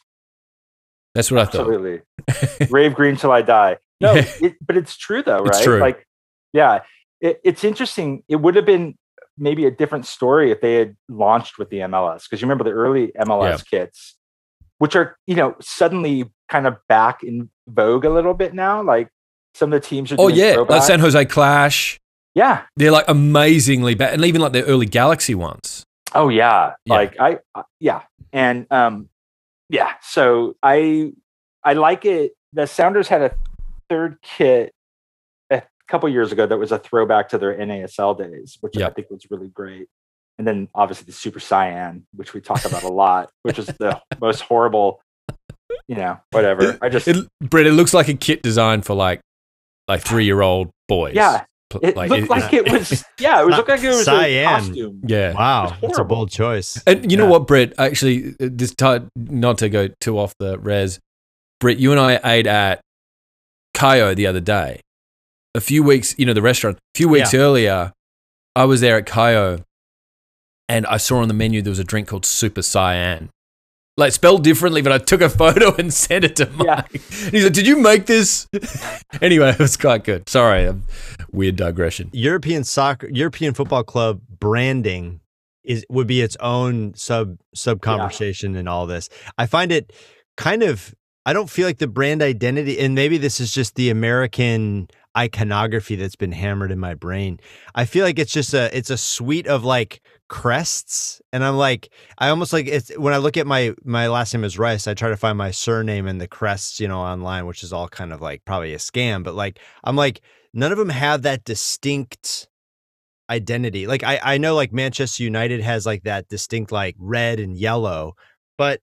That's what I thought. Absolutely. Rave green till I die. No, it, but it's true though, right? It's true. Like, yeah, it, it's interesting. It would have been maybe a different story if they had launched with the MLS because you remember the early MLS kits, which are you know suddenly kind of back in vogue a little bit now. Like some of the teams are. Oh yeah, like. San Jose Clash. yeah. They're like amazingly bad, and even like the early Galaxy ones. Oh yeah. Yeah. Like I, I yeah. And um yeah, so I I like it. The Sounders had a third kit couple years ago that was a throwback to their NASL days, which I think was really great. And then obviously the Super Cyan, which we talk about a lot, which is the most horrible, you know, whatever. I just It, Brett, it looks like a kit designed for like like three year old boys. yeah, Pl- it looked like it was yeah, it was looked like it was Cyan. a costume. yeah. Wow, It's that's a horrible. bold choice. And you know what, Brett? Actually, uh, this ti not to go too off the res, Brett, you and I ate at Kayo the other day. A few weeks, you know, the restaurant. A few weeks earlier, I was there at Kayo, and I saw on the menu there was a drink called Super Cyan, like spelled differently. But I took a photo and sent it to Mike. Yeah. He's like, "Did you make this?" anyway, it was quite good. Sorry, um, weird digression. European soccer, European Football Club branding is would be its own sub sub conversation in all this. I find it kind of. I don't feel like the brand identity, and maybe this is just the American iconography that's been hammered in my brain. I feel like it's just a it's a suite of like crests, and I'm like I almost like it's when I look at my my last name is Rice. I try to find my surname and the crests, you know, online, which is all kind of like probably a scam. But like I'm like none of them have that distinct identity. Like I, I know like Manchester United has like that distinct like red and yellow, but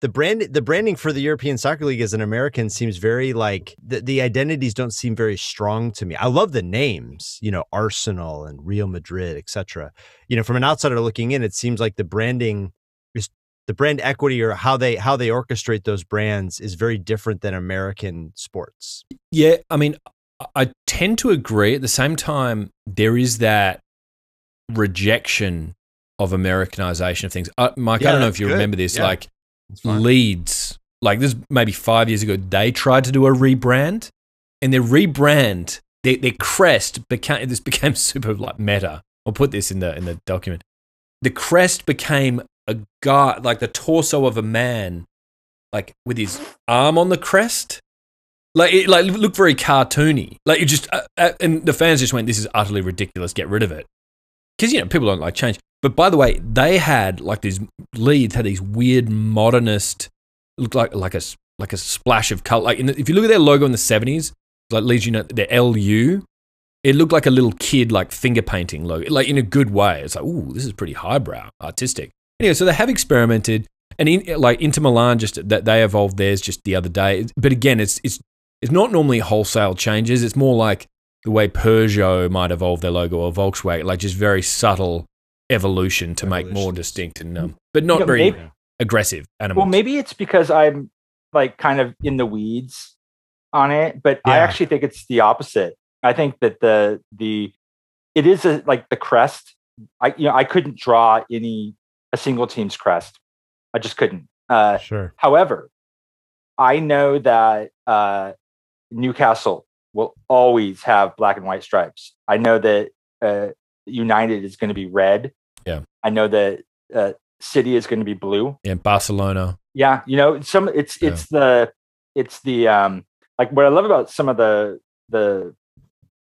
the brand the branding for the European Soccer League as an American seems very like the, the identities don't seem very strong to me. I love the names, you know, Arsenal and Real Madrid, etc. You know, from an outsider looking in, it seems like the branding is the brand equity or how they how they orchestrate those brands is very different than American sports. Yeah, I mean, I- tend to agree. At the same time, there is that rejection of Americanization of things. Uh, Mike, Yeah, I don't know if you good. remember this. Yeah. Like Leeds, like this maybe five years ago, they tried to do a rebrand, and their rebrand, their, their crest became this became super like meta. I'll put this in the in the document. The crest became a guy, like the torso of a man, like with his arm on the crest. Like it like looked very cartoony. Like you just uh, uh, and the fans just went, "This is utterly ridiculous. Get rid of it." Because you know people don't like change. But by the way, they had like these Leeds had these weird modernist, looked like like a like a splash of color. Like the, if you look at their logo in the seventies, like Leeds United, their LU, it looked like a little kid like finger painting logo, like in a good way. It's like, ooh, this is pretty highbrow, artistic. Anyway, so they have experimented, and in, like Inter Milan, just that they evolved theirs just the other day. But again, it's it's it's not normally wholesale changes. It's more like the way Peugeot might evolve their logo or Volkswagen, like just very subtle evolution to make more distinct and um, but not You know, very maybe- aggressive animals. Well, maybe it's because I'm like kind of in the weeds on it, but I actually think it's the opposite. I think that the the it is a, like the crest. I you know I couldn't draw any a single team's crest. I just couldn't. Uh, Sure. however, I know that uh, Newcastle will always have black and white stripes. I know that uh, United is going to be red. Yeah. I know that uh, City is going to be blue yeah, Barcelona. yeah you know some it's Yeah. it's the it's the um like what i love about some of the the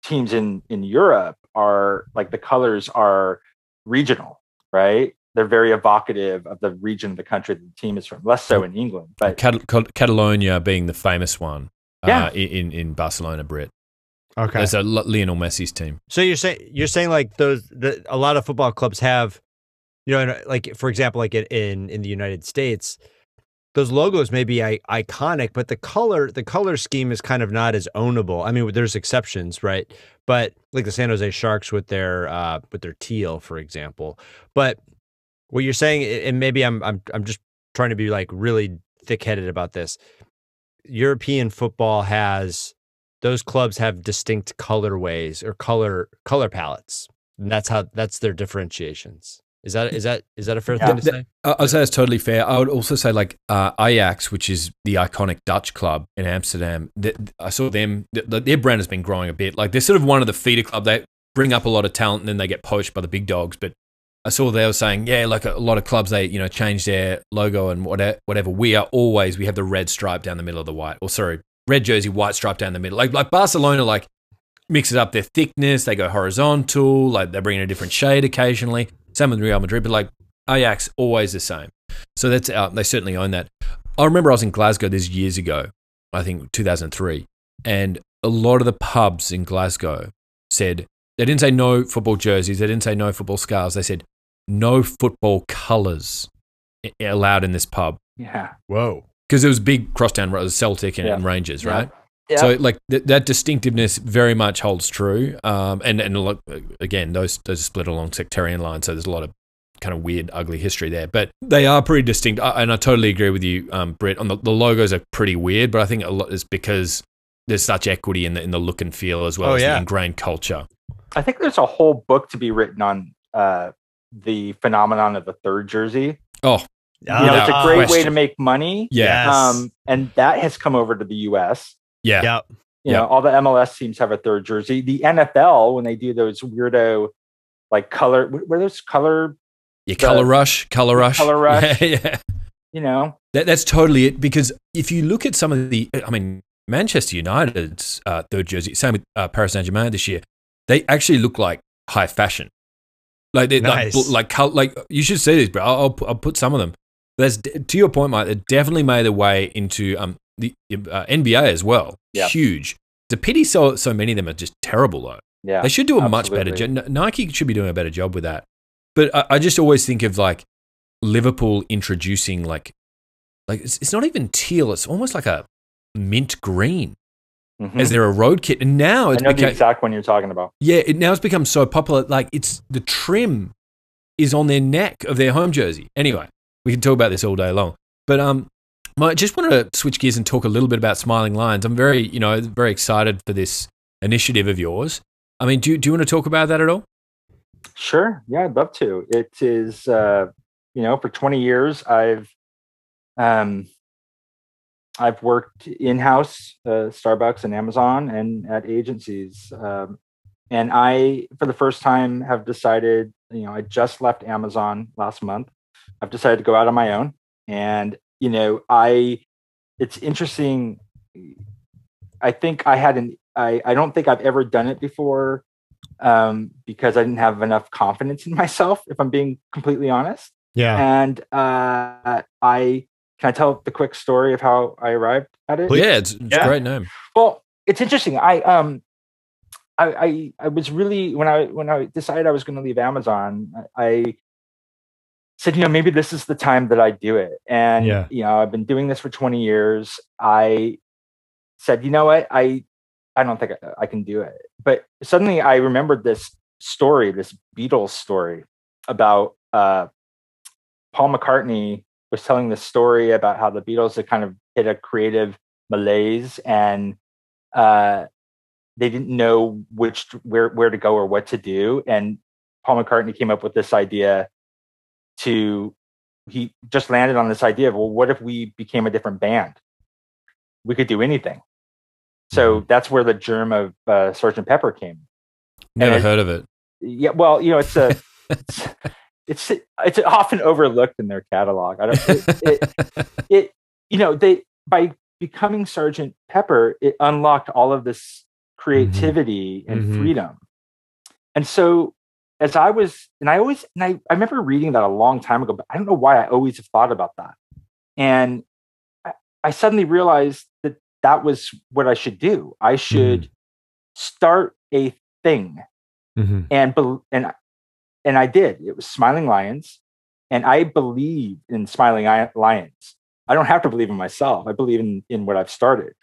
teams in in europe are like the colors are regional right they're very evocative of the region of the country the team is from less so in england but Cat- Cat- Catalonia being the famous one. Yeah. Uh, in in Barcelona, Brit. Okay. That's a L- Lionel Messi's team. So you're saying you're saying like those the, a lot of football clubs have, you know, like for example, like in in, in the United States, those logos may be I- iconic, but the color the color scheme is kind of not as ownable. I mean, there's exceptions, right? But like the San Jose Sharks with their uh, with their teal, for example. But what you're saying, and maybe I'm I'm I'm just trying to be like really thick headed about this. European football has those clubs have distinct colorways or color color palettes. And that's how that's their differentiations. Is that is that is that a fair Yeah. thing to say? I- I'd say that's totally fair. I would also say like uh, Ajax, which is the iconic Dutch club in Amsterdam. I saw them. th- th- their brand has been growing a bit. Like they're sort of one of the feeder club. They bring up a lot of talent and then they get poached by the big dogs. But I saw they were saying, yeah, like a, a lot of clubs, they you know change their logo and whatever. Whatever we are always we have the red stripe down the middle of the white, or sorry, red jersey, white stripe down the middle. Like like Barcelona, like mix it up their thickness. They go horizontal. Like they bring in a different shade occasionally. Same with Real Madrid, but like Ajax, always the same. So that's uh, they certainly own that. I remember I was in Glasgow this years ago, I think 2003, and a lot of the pubs in Glasgow said they didn't say no football jerseys, they didn't say no football scarves, they said no football colours allowed in this pub. Yeah. Whoa. Because it was big crosstown Celtic and, Yeah. and Rangers, Yeah. right? Yeah. So like th- that distinctiveness very much holds true. Um, and and look, again, those those are split along sectarian lines, so there's a lot of kind of weird, ugly history there. But they are pretty distinct, I- and I totally agree with you, um, Britt. On the, the logos are pretty weird, but I think a lot is because there's such equity in the in the look and feel as well Oh, as yeah. the ingrained culture. I think there's a whole book to be written on uh, the phenomenon of the third jersey. Oh, You know, it's a great way to make money. yeah, Yes. Um, and that has come over to the US. yeah, Yep. You Yeah. know, all the MLS teams have a third jersey. The NFL, when they do those weirdo like color, what are those color, yeah. Color rush, color rush, Color rush. Yeah, yeah. you know? That, that's totally it. Because if you look at some of the, I mean, Manchester United's uh, third jersey, same with uh, Paris Saint Germain this year, they actually look like high fashion. Like they Nice. like, like like you should see these, bro. I'll, I'll, I'll put some of them. That's to your point, Mike. It definitely made their way into um the uh, NBA as well. Yeah. Huge. a pity so so many of them are just terrible though. Yeah. They should do a much better job. Nike should be doing a better job with that. But I, I just always think of like Liverpool introducing like like it's, it's not even teal. It's almost like a mint green Mhm. as they're a road kit. And now I it's know the exact one you're talking about. yeah. It now it's become so popular. Like it's the trim is on their neck of their home jersey. Anyway, we can talk about this all day long. But um, I just wanted to switch gears and talk a little bit about Smiling Lions. I'm very you know very excited for this initiative of yours. I mean, do you, do you want to talk about that at all? Sure. Yeah, I'd love to. It is, uh, you know, for 20 years, I've, um, I've worked in house, uh, Starbucks and Amazon, and at agencies. Um, and I, for the first time, have decided. You know, I just left Amazon last month. I've decided to go out on my own, and you know, I. It's interesting. I think I had an. I, I don't think I've ever done it before um, because I didn't have enough confidence in myself, if I'm being completely honest. Yeah. And uh, I can I tell the quick story of how I arrived at it. Please. Yeah, it's, it's Yeah. a great name. Well, it's interesting. I um, I I, I was really when I when I decided I was going to leave Amazon, I, I said, you know, maybe this is the time that I do it. And Yeah. you know, I've been doing this for 20 years. I said, you know what, I I don't think I, I can do it. But suddenly I remembered this story, this Beatles story about uh, Paul McCartney was telling this story about how the Beatles had kind of hit a creative malaise and uh, they didn't know which where where to go or what to do. And Paul McCartney came up with this idea to he just landed on this idea of well, what if we became a different band? We could do anything. So that's where the germ of uh, Sergeant Pepper came. Never And- heard of it. Yeah, well, you know, it's a it's it's, it's often overlooked in their catalog. I don't it, it, it you know they by becoming Sergeant Pepper, it unlocked all of this creativity and Mhm. freedom. And so as I was, and I always, and I, I remember reading that a long time ago, but I don't know why I always have thought about that. And I, I suddenly realized that that was what I should do. I should start a thing Mm-hmm. and and and I did. It was Smiling Lions, and I believe in Smiling Lions. I don't have to believe in myself. I believe in in what I've started,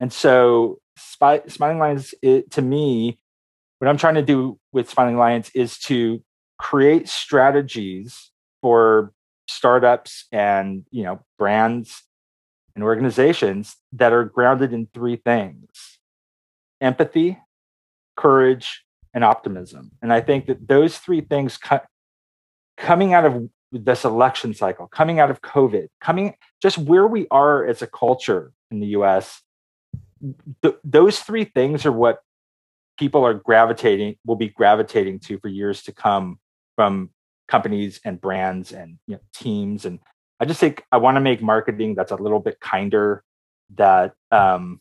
and so Smiling Lions, it, to me, what I'm trying to do with Smiling Lions is to create strategies for startups and you know brands and organizations that are grounded in three things: empathy, courage, and optimism. And I think that those three things co- coming out of this election cycle, coming out of COVID, coming just where we are as a culture in the US, th- those three things are what people are gravitating, will be gravitating to for years to come from companies and brands and you know, teams. And I just think I want to make marketing that's a little bit kinder, that um,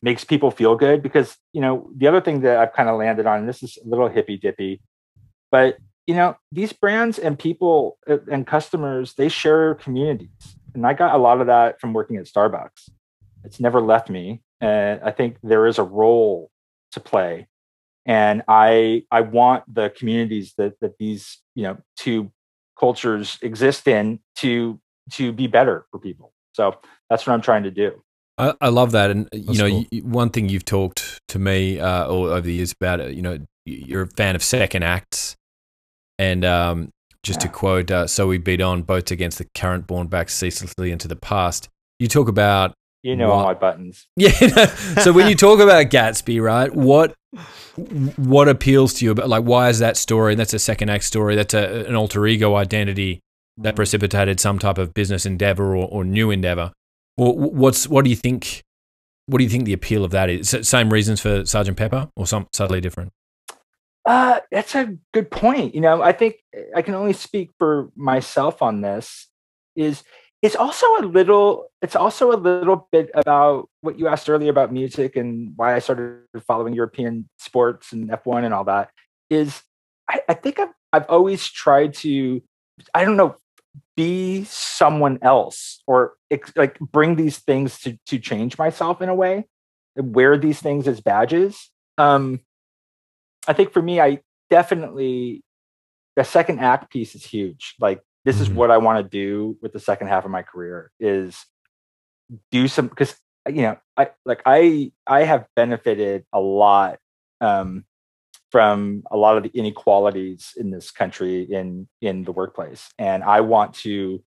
makes people feel good. Because you know, the other thing that I've kind of landed on, and this is a little hippy dippy, but you know, these brands and people uh, and customers they share communities, and I got a lot of that from working at Starbucks. It's never left me, and I think there is a role to play. And i i want the communities that that these you know two cultures exist in to to be better for people. So that's what i'm trying to do. I, I love that. And that's you know cool. you, one thing you've talked to me uh, all over the years about it you know you're a fan of second acts. And um, just yeah. to quote uh, so we beat on boats against the current born back ceaselessly into the past. You talk about you know what, all my buttons. Yeah. so when you talk about Gatsby, right? What what appeals to you about like why is that story? That's a second act story. That's a, an alter ego identity that precipitated some type of business endeavor or, or new endeavor. Well, what's what do you think? What do you think the appeal of that is? Same reasons for Sergeant Pepper, or some subtly different? Uh, that's a good point. You know, I think I can only speak for myself on this. Is it's also a little it's also a little bit about what you asked earlier about music and why i started following european sports and f1 and all that is i, I think I've, I've always tried to i don't know be someone else or like bring these things to to change myself in a way wear these things as badges. Um i think for me i definitely the second act piece is huge. Like this mm-hmm. is what I want to do with the second half of my career is do some because you know I like I I have benefited a lot um, from a lot of the inequalities in this country in in the workplace, and I want to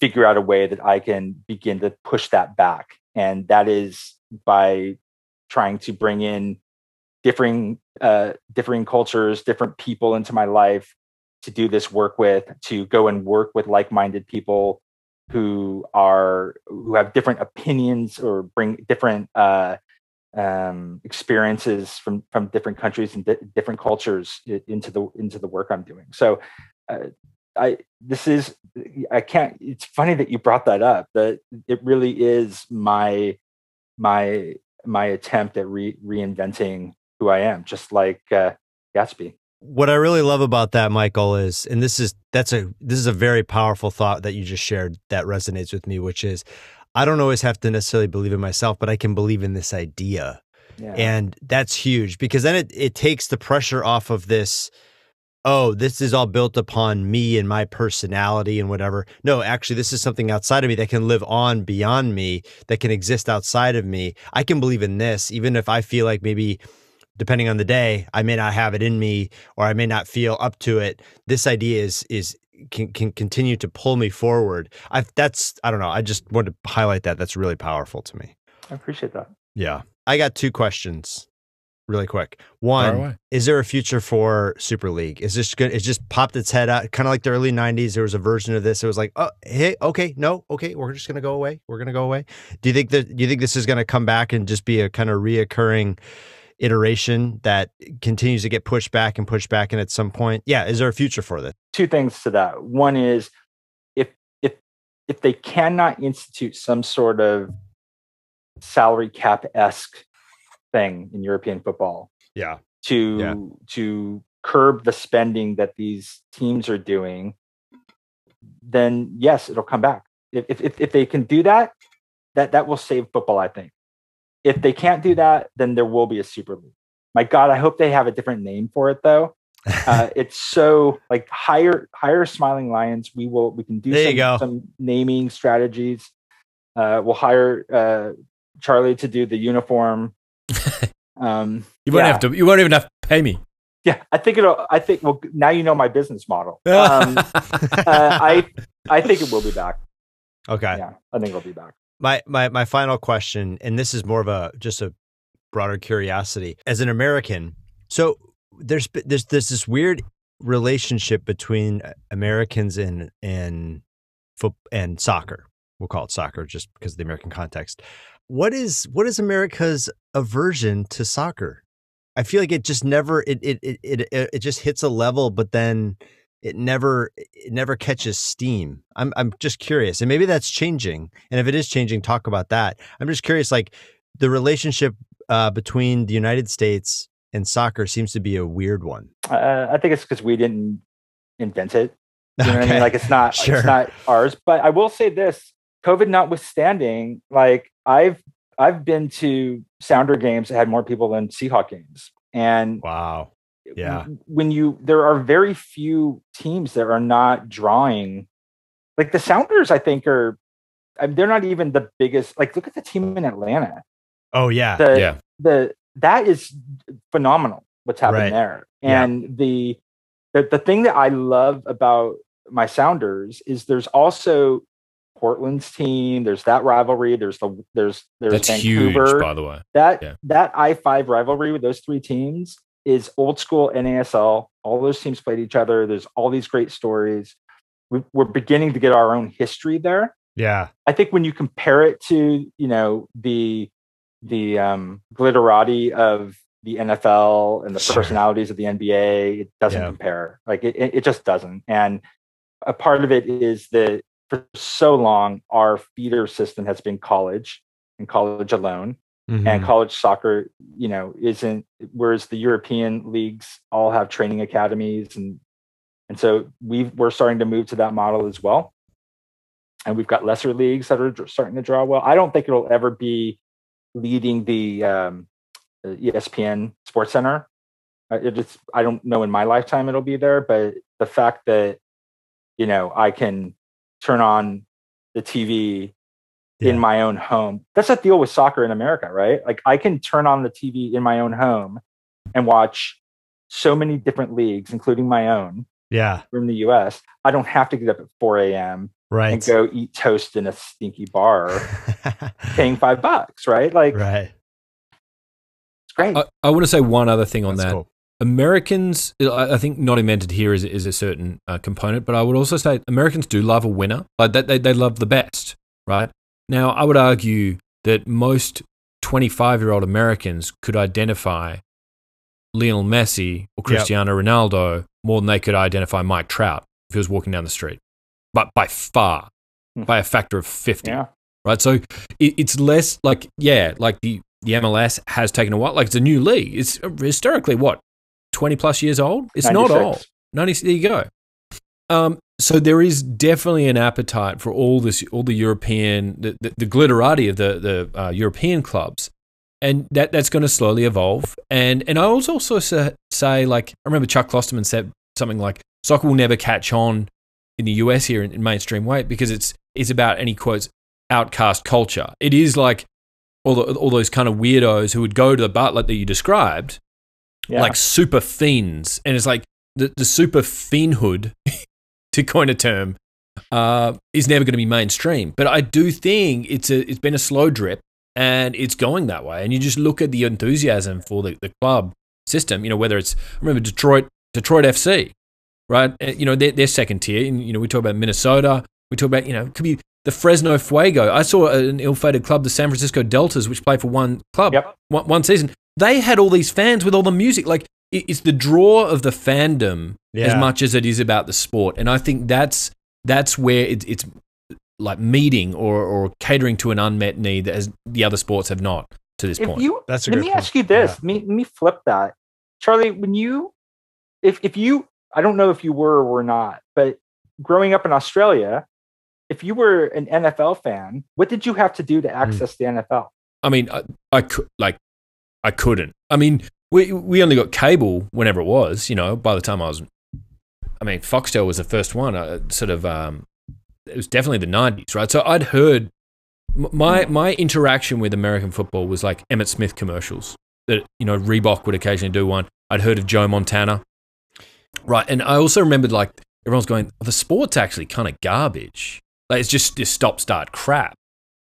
figure out a way that I can begin to push that back, and that is by trying to bring in differing uh, differing cultures, different people into my life, to do this work with, to go and work with like-minded people who are who have different opinions or bring different uh, um, experiences from from different countries and di- different cultures into the into the work I'm doing. So, uh, I this is I can't. It's funny that you brought that up. That it really is my my my attempt at re- reinventing who I am, just like uh, Gatsby what I really love about that, Michael, is, and this is that's a this is a very powerful thought that you just shared that resonates with me, which is, I don't always have to necessarily believe in myself, but I can believe in this idea, yeah. and that's huge because then it it takes the pressure off of this. Oh, this is all built upon me and my personality and whatever. No, actually, this is something outside of me that can live on beyond me, that can exist outside of me. I can believe in this, even if I feel like maybe depending on the day, I may not have it in me or I may not feel up to it. This idea is is can can continue to pull me forward. I that's I don't know. I just wanted to highlight that. That's really powerful to me. I appreciate that. Yeah. I got two questions really quick. One, is there a future for Super League? Is this good? It just popped its head out, kind of like the early '90s. There was a version of this. It was like, oh, hey, okay, no, okay, we're just gonna go away. We're gonna go away. Do you think that? Do you think this is gonna come back and just be a kind of reoccurring iteration that continues to get pushed back and pushed back and at some point? Yeah is there a future for this? Two things to that. One is if if if they cannot institute some sort of salary cap esque thing in european football yeah. to yeah. to curb the spending that these teams are doing then yes it'll come back. If if if they can do that that that will save football i think if they can't do that, then there will be a Super League. My God, I hope they have a different name for it though. Uh, it's so like hire hire Smiling Lions. We will we can do there some, some naming strategies. Uh, we'll hire uh, Charlie to do the uniform. Um, you won't yeah. have to. You won't even have to pay me. Yeah, I think it'll. I think well, now you know my business model. Um, uh, I I think it will be back. Okay. Yeah, I think it'll be back. My my my final question, and this is more of a just a broader curiosity. As an American, so there's there's there's this weird relationship between uh, Americans and and foot and soccer. We'll call it soccer just because of the American context. What is what is America's aversion to soccer? I feel like it just never it it it it, it just hits a level, but then it never it never catches steam. I'm I'm just curious, and maybe that's changing. And if it is changing, talk about that. I'm just curious, like the relationship uh, between the United States and soccer seems to be a weird one. Uh, I think it's because we didn't invent it. You know what I Okay. mean? Like it's not Sure. it's not ours. But I will say this: COVID notwithstanding, like I've I've been to Sounder games that had more people than Seahawk games, and Wow. Yeah. when you there are very few teams that are not drawing like the sounders i think are I mean, they're not even the biggest like look at the team in atlanta Oh yeah. the Yeah. the that is phenomenal what's happened Right. there Yeah. and the, the the thing that i love about my sounders is there's also portland's team there's that rivalry there's the there's there's That's vancouver huge, by the way. that Yeah. that I five rivalry with those three teams is old school NASL. All those teams played each other. There's all these great stories. We, we're beginning to get our own history there. yeah. I think when you compare it to you know the the um, glitterati of the NFL and the Sure. personalities of the NBA, it doesn't Yeah. compare. Like it, it it just doesn't. And a part of it is that for so long our feeder system has been college and college alone Mhm. and college soccer you know isn't whereas the european leagues all have training academies and and so we we're starting to move to that model as well. And we've got lesser leagues that are starting to draw well. I don't think it'll ever be leading the um espn sports center. It just i don't know in my lifetime it'll be there but the fact that you know i can turn on the tv Yeah. in my own home. That's a deal with soccer in America, right? Like I can turn on the TV in my own home and watch so many different leagues, including my own Yeah. from the US. I don't have to get up at 4 a.m. Right. and go eat toast in a stinky bar paying five bucks, right? Like right. it's great. I, I want to say one other thing on That's that. cool. Americans, I I think not invented here is, is a certain uh, component, but I would also say Americans do love a winner. Like they, they, they love the best, right? Now, I would argue that most 25 year old Americans could identify Lionel Messi or Yep. Cristiano Ronaldo more than they could identify Mike Trout if he was walking down the street, but by far, Hmm. by a factor of 50 yeah. right? So it, it's less like yeah, like the the MLS has taken a while. Like it's a new league. It's historically what twenty plus years old. It's not old. Ninety. There you go. Um, so there is definitely an appetite for all this, all the European, the, the, the glitterati of the the uh, European clubs, and that that's going to slowly evolve. And and I also also say like I remember Chuck Klosterman said something like soccer will never catch on in the US here in, in mainstream way because it's it's about any quotes outcast culture. It is like all the, all those kind of weirdos who would go to the butler that you described, Yeah. like super fiends, and it's like the the super fiendhood, to coin a term, uh, is never going to be mainstream. But I do think it's a it's been a slow drip, and it's going that way. And you just look at the enthusiasm for the, the club system. You know, whether it's I remember Detroit Detroit FC, right? You know, they're, they're second tier. And, you know, we talk about Minnesota. We talk about you know, it could be the Fresno Fuego. I saw an ill-fated club, the San Francisco Deltas, which play for one club, Yep. one, one season. They had all these fans with all the music. Like it's the draw of the fandom as much as it is about the sport, and I think that's that's where it, it's like meeting or, or catering to an unmet need that as the other sports have not to this if point. you That's a let good me point. ask you this Yeah. let, me, let me flip that charlie when you if if you i don't know if you were or were not but growing up in australia if you were an nfl fan what did you have to do to mm. access the nfl I mean, I, I could like, I couldn't. I mean, we we only got cable whenever it was. You know, by the time I was, I mean, Foxtel was the first one. Uh, sort of, um, it was definitely the '90s, right? So I'd heard my my interaction with American football was like Emmitt Smith commercials. That you know, Reebok would occasionally do one. I'd heard of Joe Montana, right? And I also remembered like everyone's going, the sport's actually kind of garbage. Like it's just this stop start crap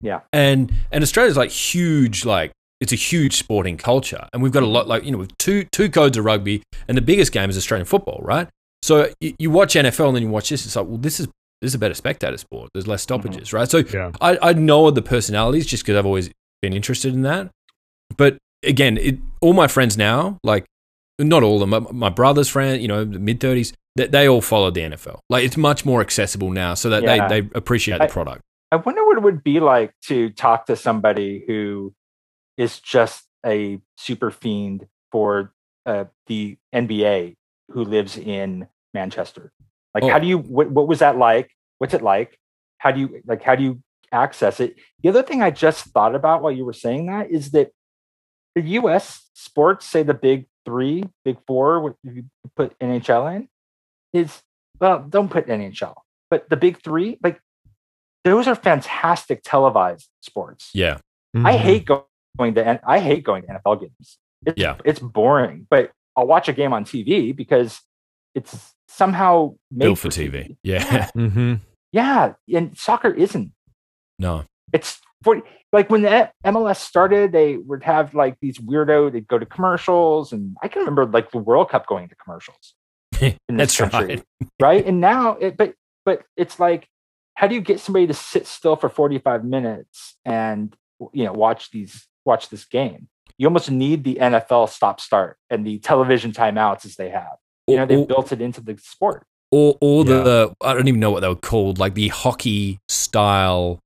yeah and and Australia's like huge, like it's a huge sporting culture, and we've got a lot like you know with two two codes of rugby, and the biggest game is Australian football, right? So you, you watch NFL and then you watch this, it's like well this is this is a better spectator sport. There's less mm-hmm. stoppages, right? So Yeah. I I know the personalities just because I've always been interested in that, but again, it, all my friends now like. Not all of them. My, my brother's friend, you know, mid thirties, They, they all follow the NFL. Like it's much more accessible now, so that Yeah. they, they appreciate the product. I wonder what it would be like to talk to somebody who is just a super fiend for uh, the NBA who lives in Manchester. Like, Oh. how do you? What, what was that like? What's it like? How do you like? How do you access it? The other thing I just thought about while you were saying that is that the U.S. sports, say the big three, big four, what you put NHL in, is well, don't put NHL, but the big three, like those are fantastic televised sports. Yeah. I Mhm. hate go- going to I hate going to NFL games. It's, Yeah. it's boring, but I'll watch a game on TV because it's somehow made Built for TV. Yeah. Mhm. Yeah, and soccer isn't. no. It's for like when the MLS started, they would have like these weirdo. They'd go to commercials, and I can remember like the World Cup going to commercials. in this That's country, right. right? And now, it, but but it's like, how do you get somebody to sit still for forty five minutes and you know watch these watch this game? You almost need the NFL stop start and the television timeouts as they have. You know, they've built it into the sport. or or Yeah. the I don't even know what they were called, like the hockey style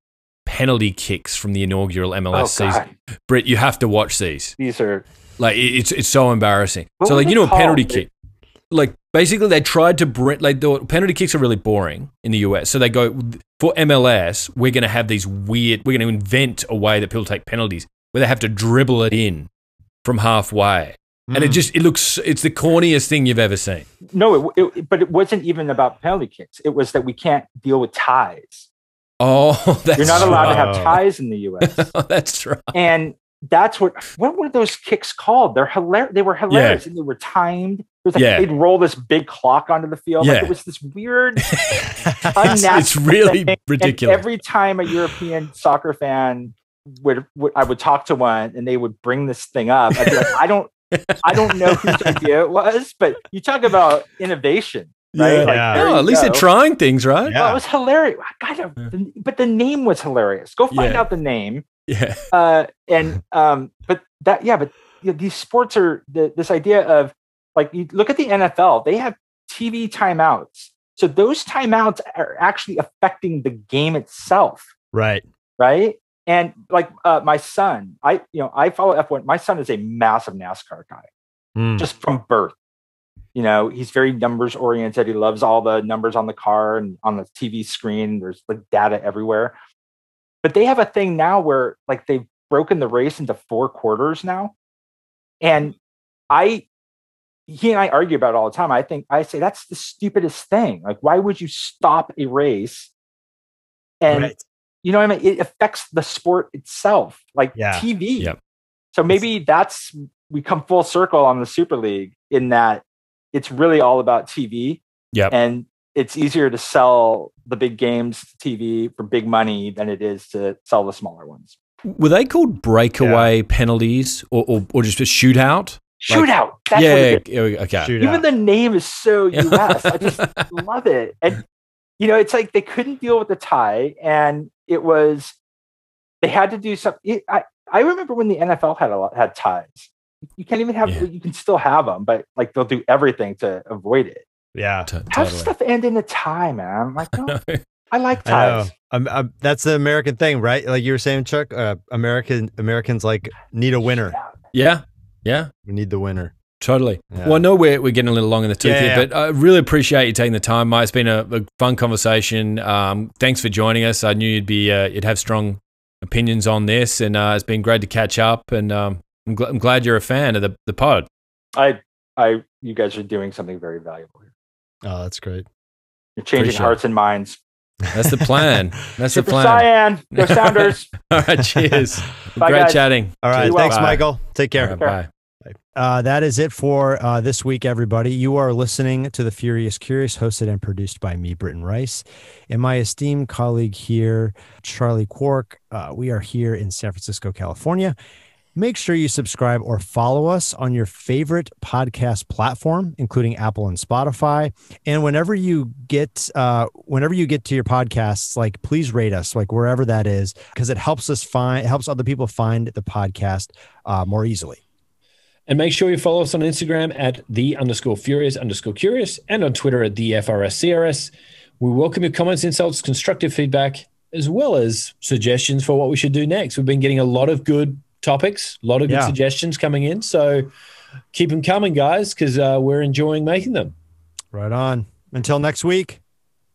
penalty kicks from the inaugural MLS Oh season. God, Britt, you have to watch these. these are Like it's it's so embarrassing. What so like you know a penalty called? kick. Like basically they tried to bring like the penalty kicks are really boring in the US. So they go for MLS, we're going to have these weird we're going to invent a way that people take penalties where they have to dribble it in from halfway. And it Mm. just it looks it's the corniest thing you've ever seen. no, it, it, but it wasn't even about penalty kicks. It was that we can't deal with ties. Oh, that's You're not allowed to have ties in the U.S. that's right. and that's what what were those kicks called? They're hilarious. They were hilarious, and they were timed. It was like Yeah. they'd roll this big clock onto the field. Like Yeah. it was this weird. it's, Unnatural it's really thing. ridiculous. And every time a European soccer fan would, would I would talk to one, and they would bring this thing up. I'd be like, I don't, I don't know whose idea it was, but you talk about innovation, right? Yeah. Like, Yeah. there at least go. they're trying things, right? Yeah. Well, it was hilarious. I gotta, but the name was hilarious. Go find Yeah. out the name. Yeah. Uh, and um, but that, yeah, but you know, these sports are the, this idea of like you look at the NFL. They have TV timeouts, so those timeouts are actually affecting the game itself, right. right? And like uh, my son, I you know I follow F1. My son is a massive NASCAR guy Mm. just from birth. You know, he's very numbers oriented. He loves all the numbers on the car and on the TV screen. There's like data everywhere. But they have a thing now where like they've broken the race into four quarters now. And I he and I argue about it all the time. I think I say that's the stupidest thing. Like, why would you stop a race? And Right. You know what I mean? It affects the sport itself, like Yeah. TV. Yep. So maybe that's we come full circle on the Super League in that it's really all about TV. Yep. And it's easier to sell the big games to TV for big money than it is to sell the smaller ones. Were they called breakaway penalties or, or, or just a shootout? Like- Shootout. That's yeah, what it is. yeah, yeah, okay. Shoot Even the name is so US. I just love it. And you know, it's like they couldn't deal with the tie, and it was they had to do something. I I remember when the NFL had a lot had ties. You can't even have Yeah. you can still have them, but like they'll do everything to avoid it. yeah. T- Have totally. stuff end in a tie, man. I'm like, no, I like I know. ties. Um, um, that's the American thing, right? Like you were saying, Chuck. Uh, American Americans like need a winner. yeah, yeah, We need the winner. Totally. Yeah. Well, I know we're, we're getting a little long in the tooth Yeah, here, yeah. but I really appreciate you taking the time, Mike. It's been a, a fun conversation. Um, thanks for joining us. I knew you'd be uh, you'd have strong opinions on this, and uh, it's been great to catch up. And um, I'm, gl- I'm glad you're a fan of the, the pod. I, I, you guys are doing something very valuable here. Oh, that's great. You're changing Appreciate hearts and minds. That's the plan. That's the plan. Cyan, go Sounders. All right, cheers. Bye, Great guys. chatting. All right. Be well. Thanks, Bye. Michael. Take care. All right, bye. Uh, that is it for uh, this week, everybody. You are listening to The Furious Curious, hosted and produced by me, Britton Rice, and my esteemed colleague here, Charlie Quirk. Uh, we are here in San Francisco, California. Make sure you subscribe or follow us on your favorite podcast platform, including Apple and Spotify. And whenever you get, uh, whenever you get to your podcasts, like please rate us, like wherever that is, because it helps us find, it helps other people find the podcast uh, more easily. And make sure you follow us on Instagram at the underscore furious underscore curious and on Twitter at the FRSCRS. We welcome your comments, insults, constructive feedback, as well as suggestions for what we should do next. We've been getting a lot of good topics, a lot of good Yeah. suggestions coming in. So keep them coming, guys, because uh, we're enjoying making them. Right on. Until next week,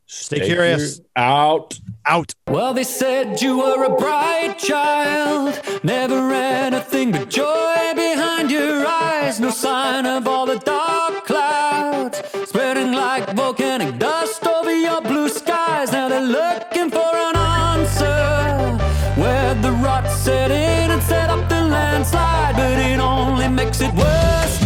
stay, Stay curious. Out. Out. Well, they said you were a bright child, never anything but joy behind your eyes. No sign of all the dark clouds spreading like volcanic dust over your blue skies. Now they're looking for an answer where the rot set in and set up the landslide, but it only makes it worse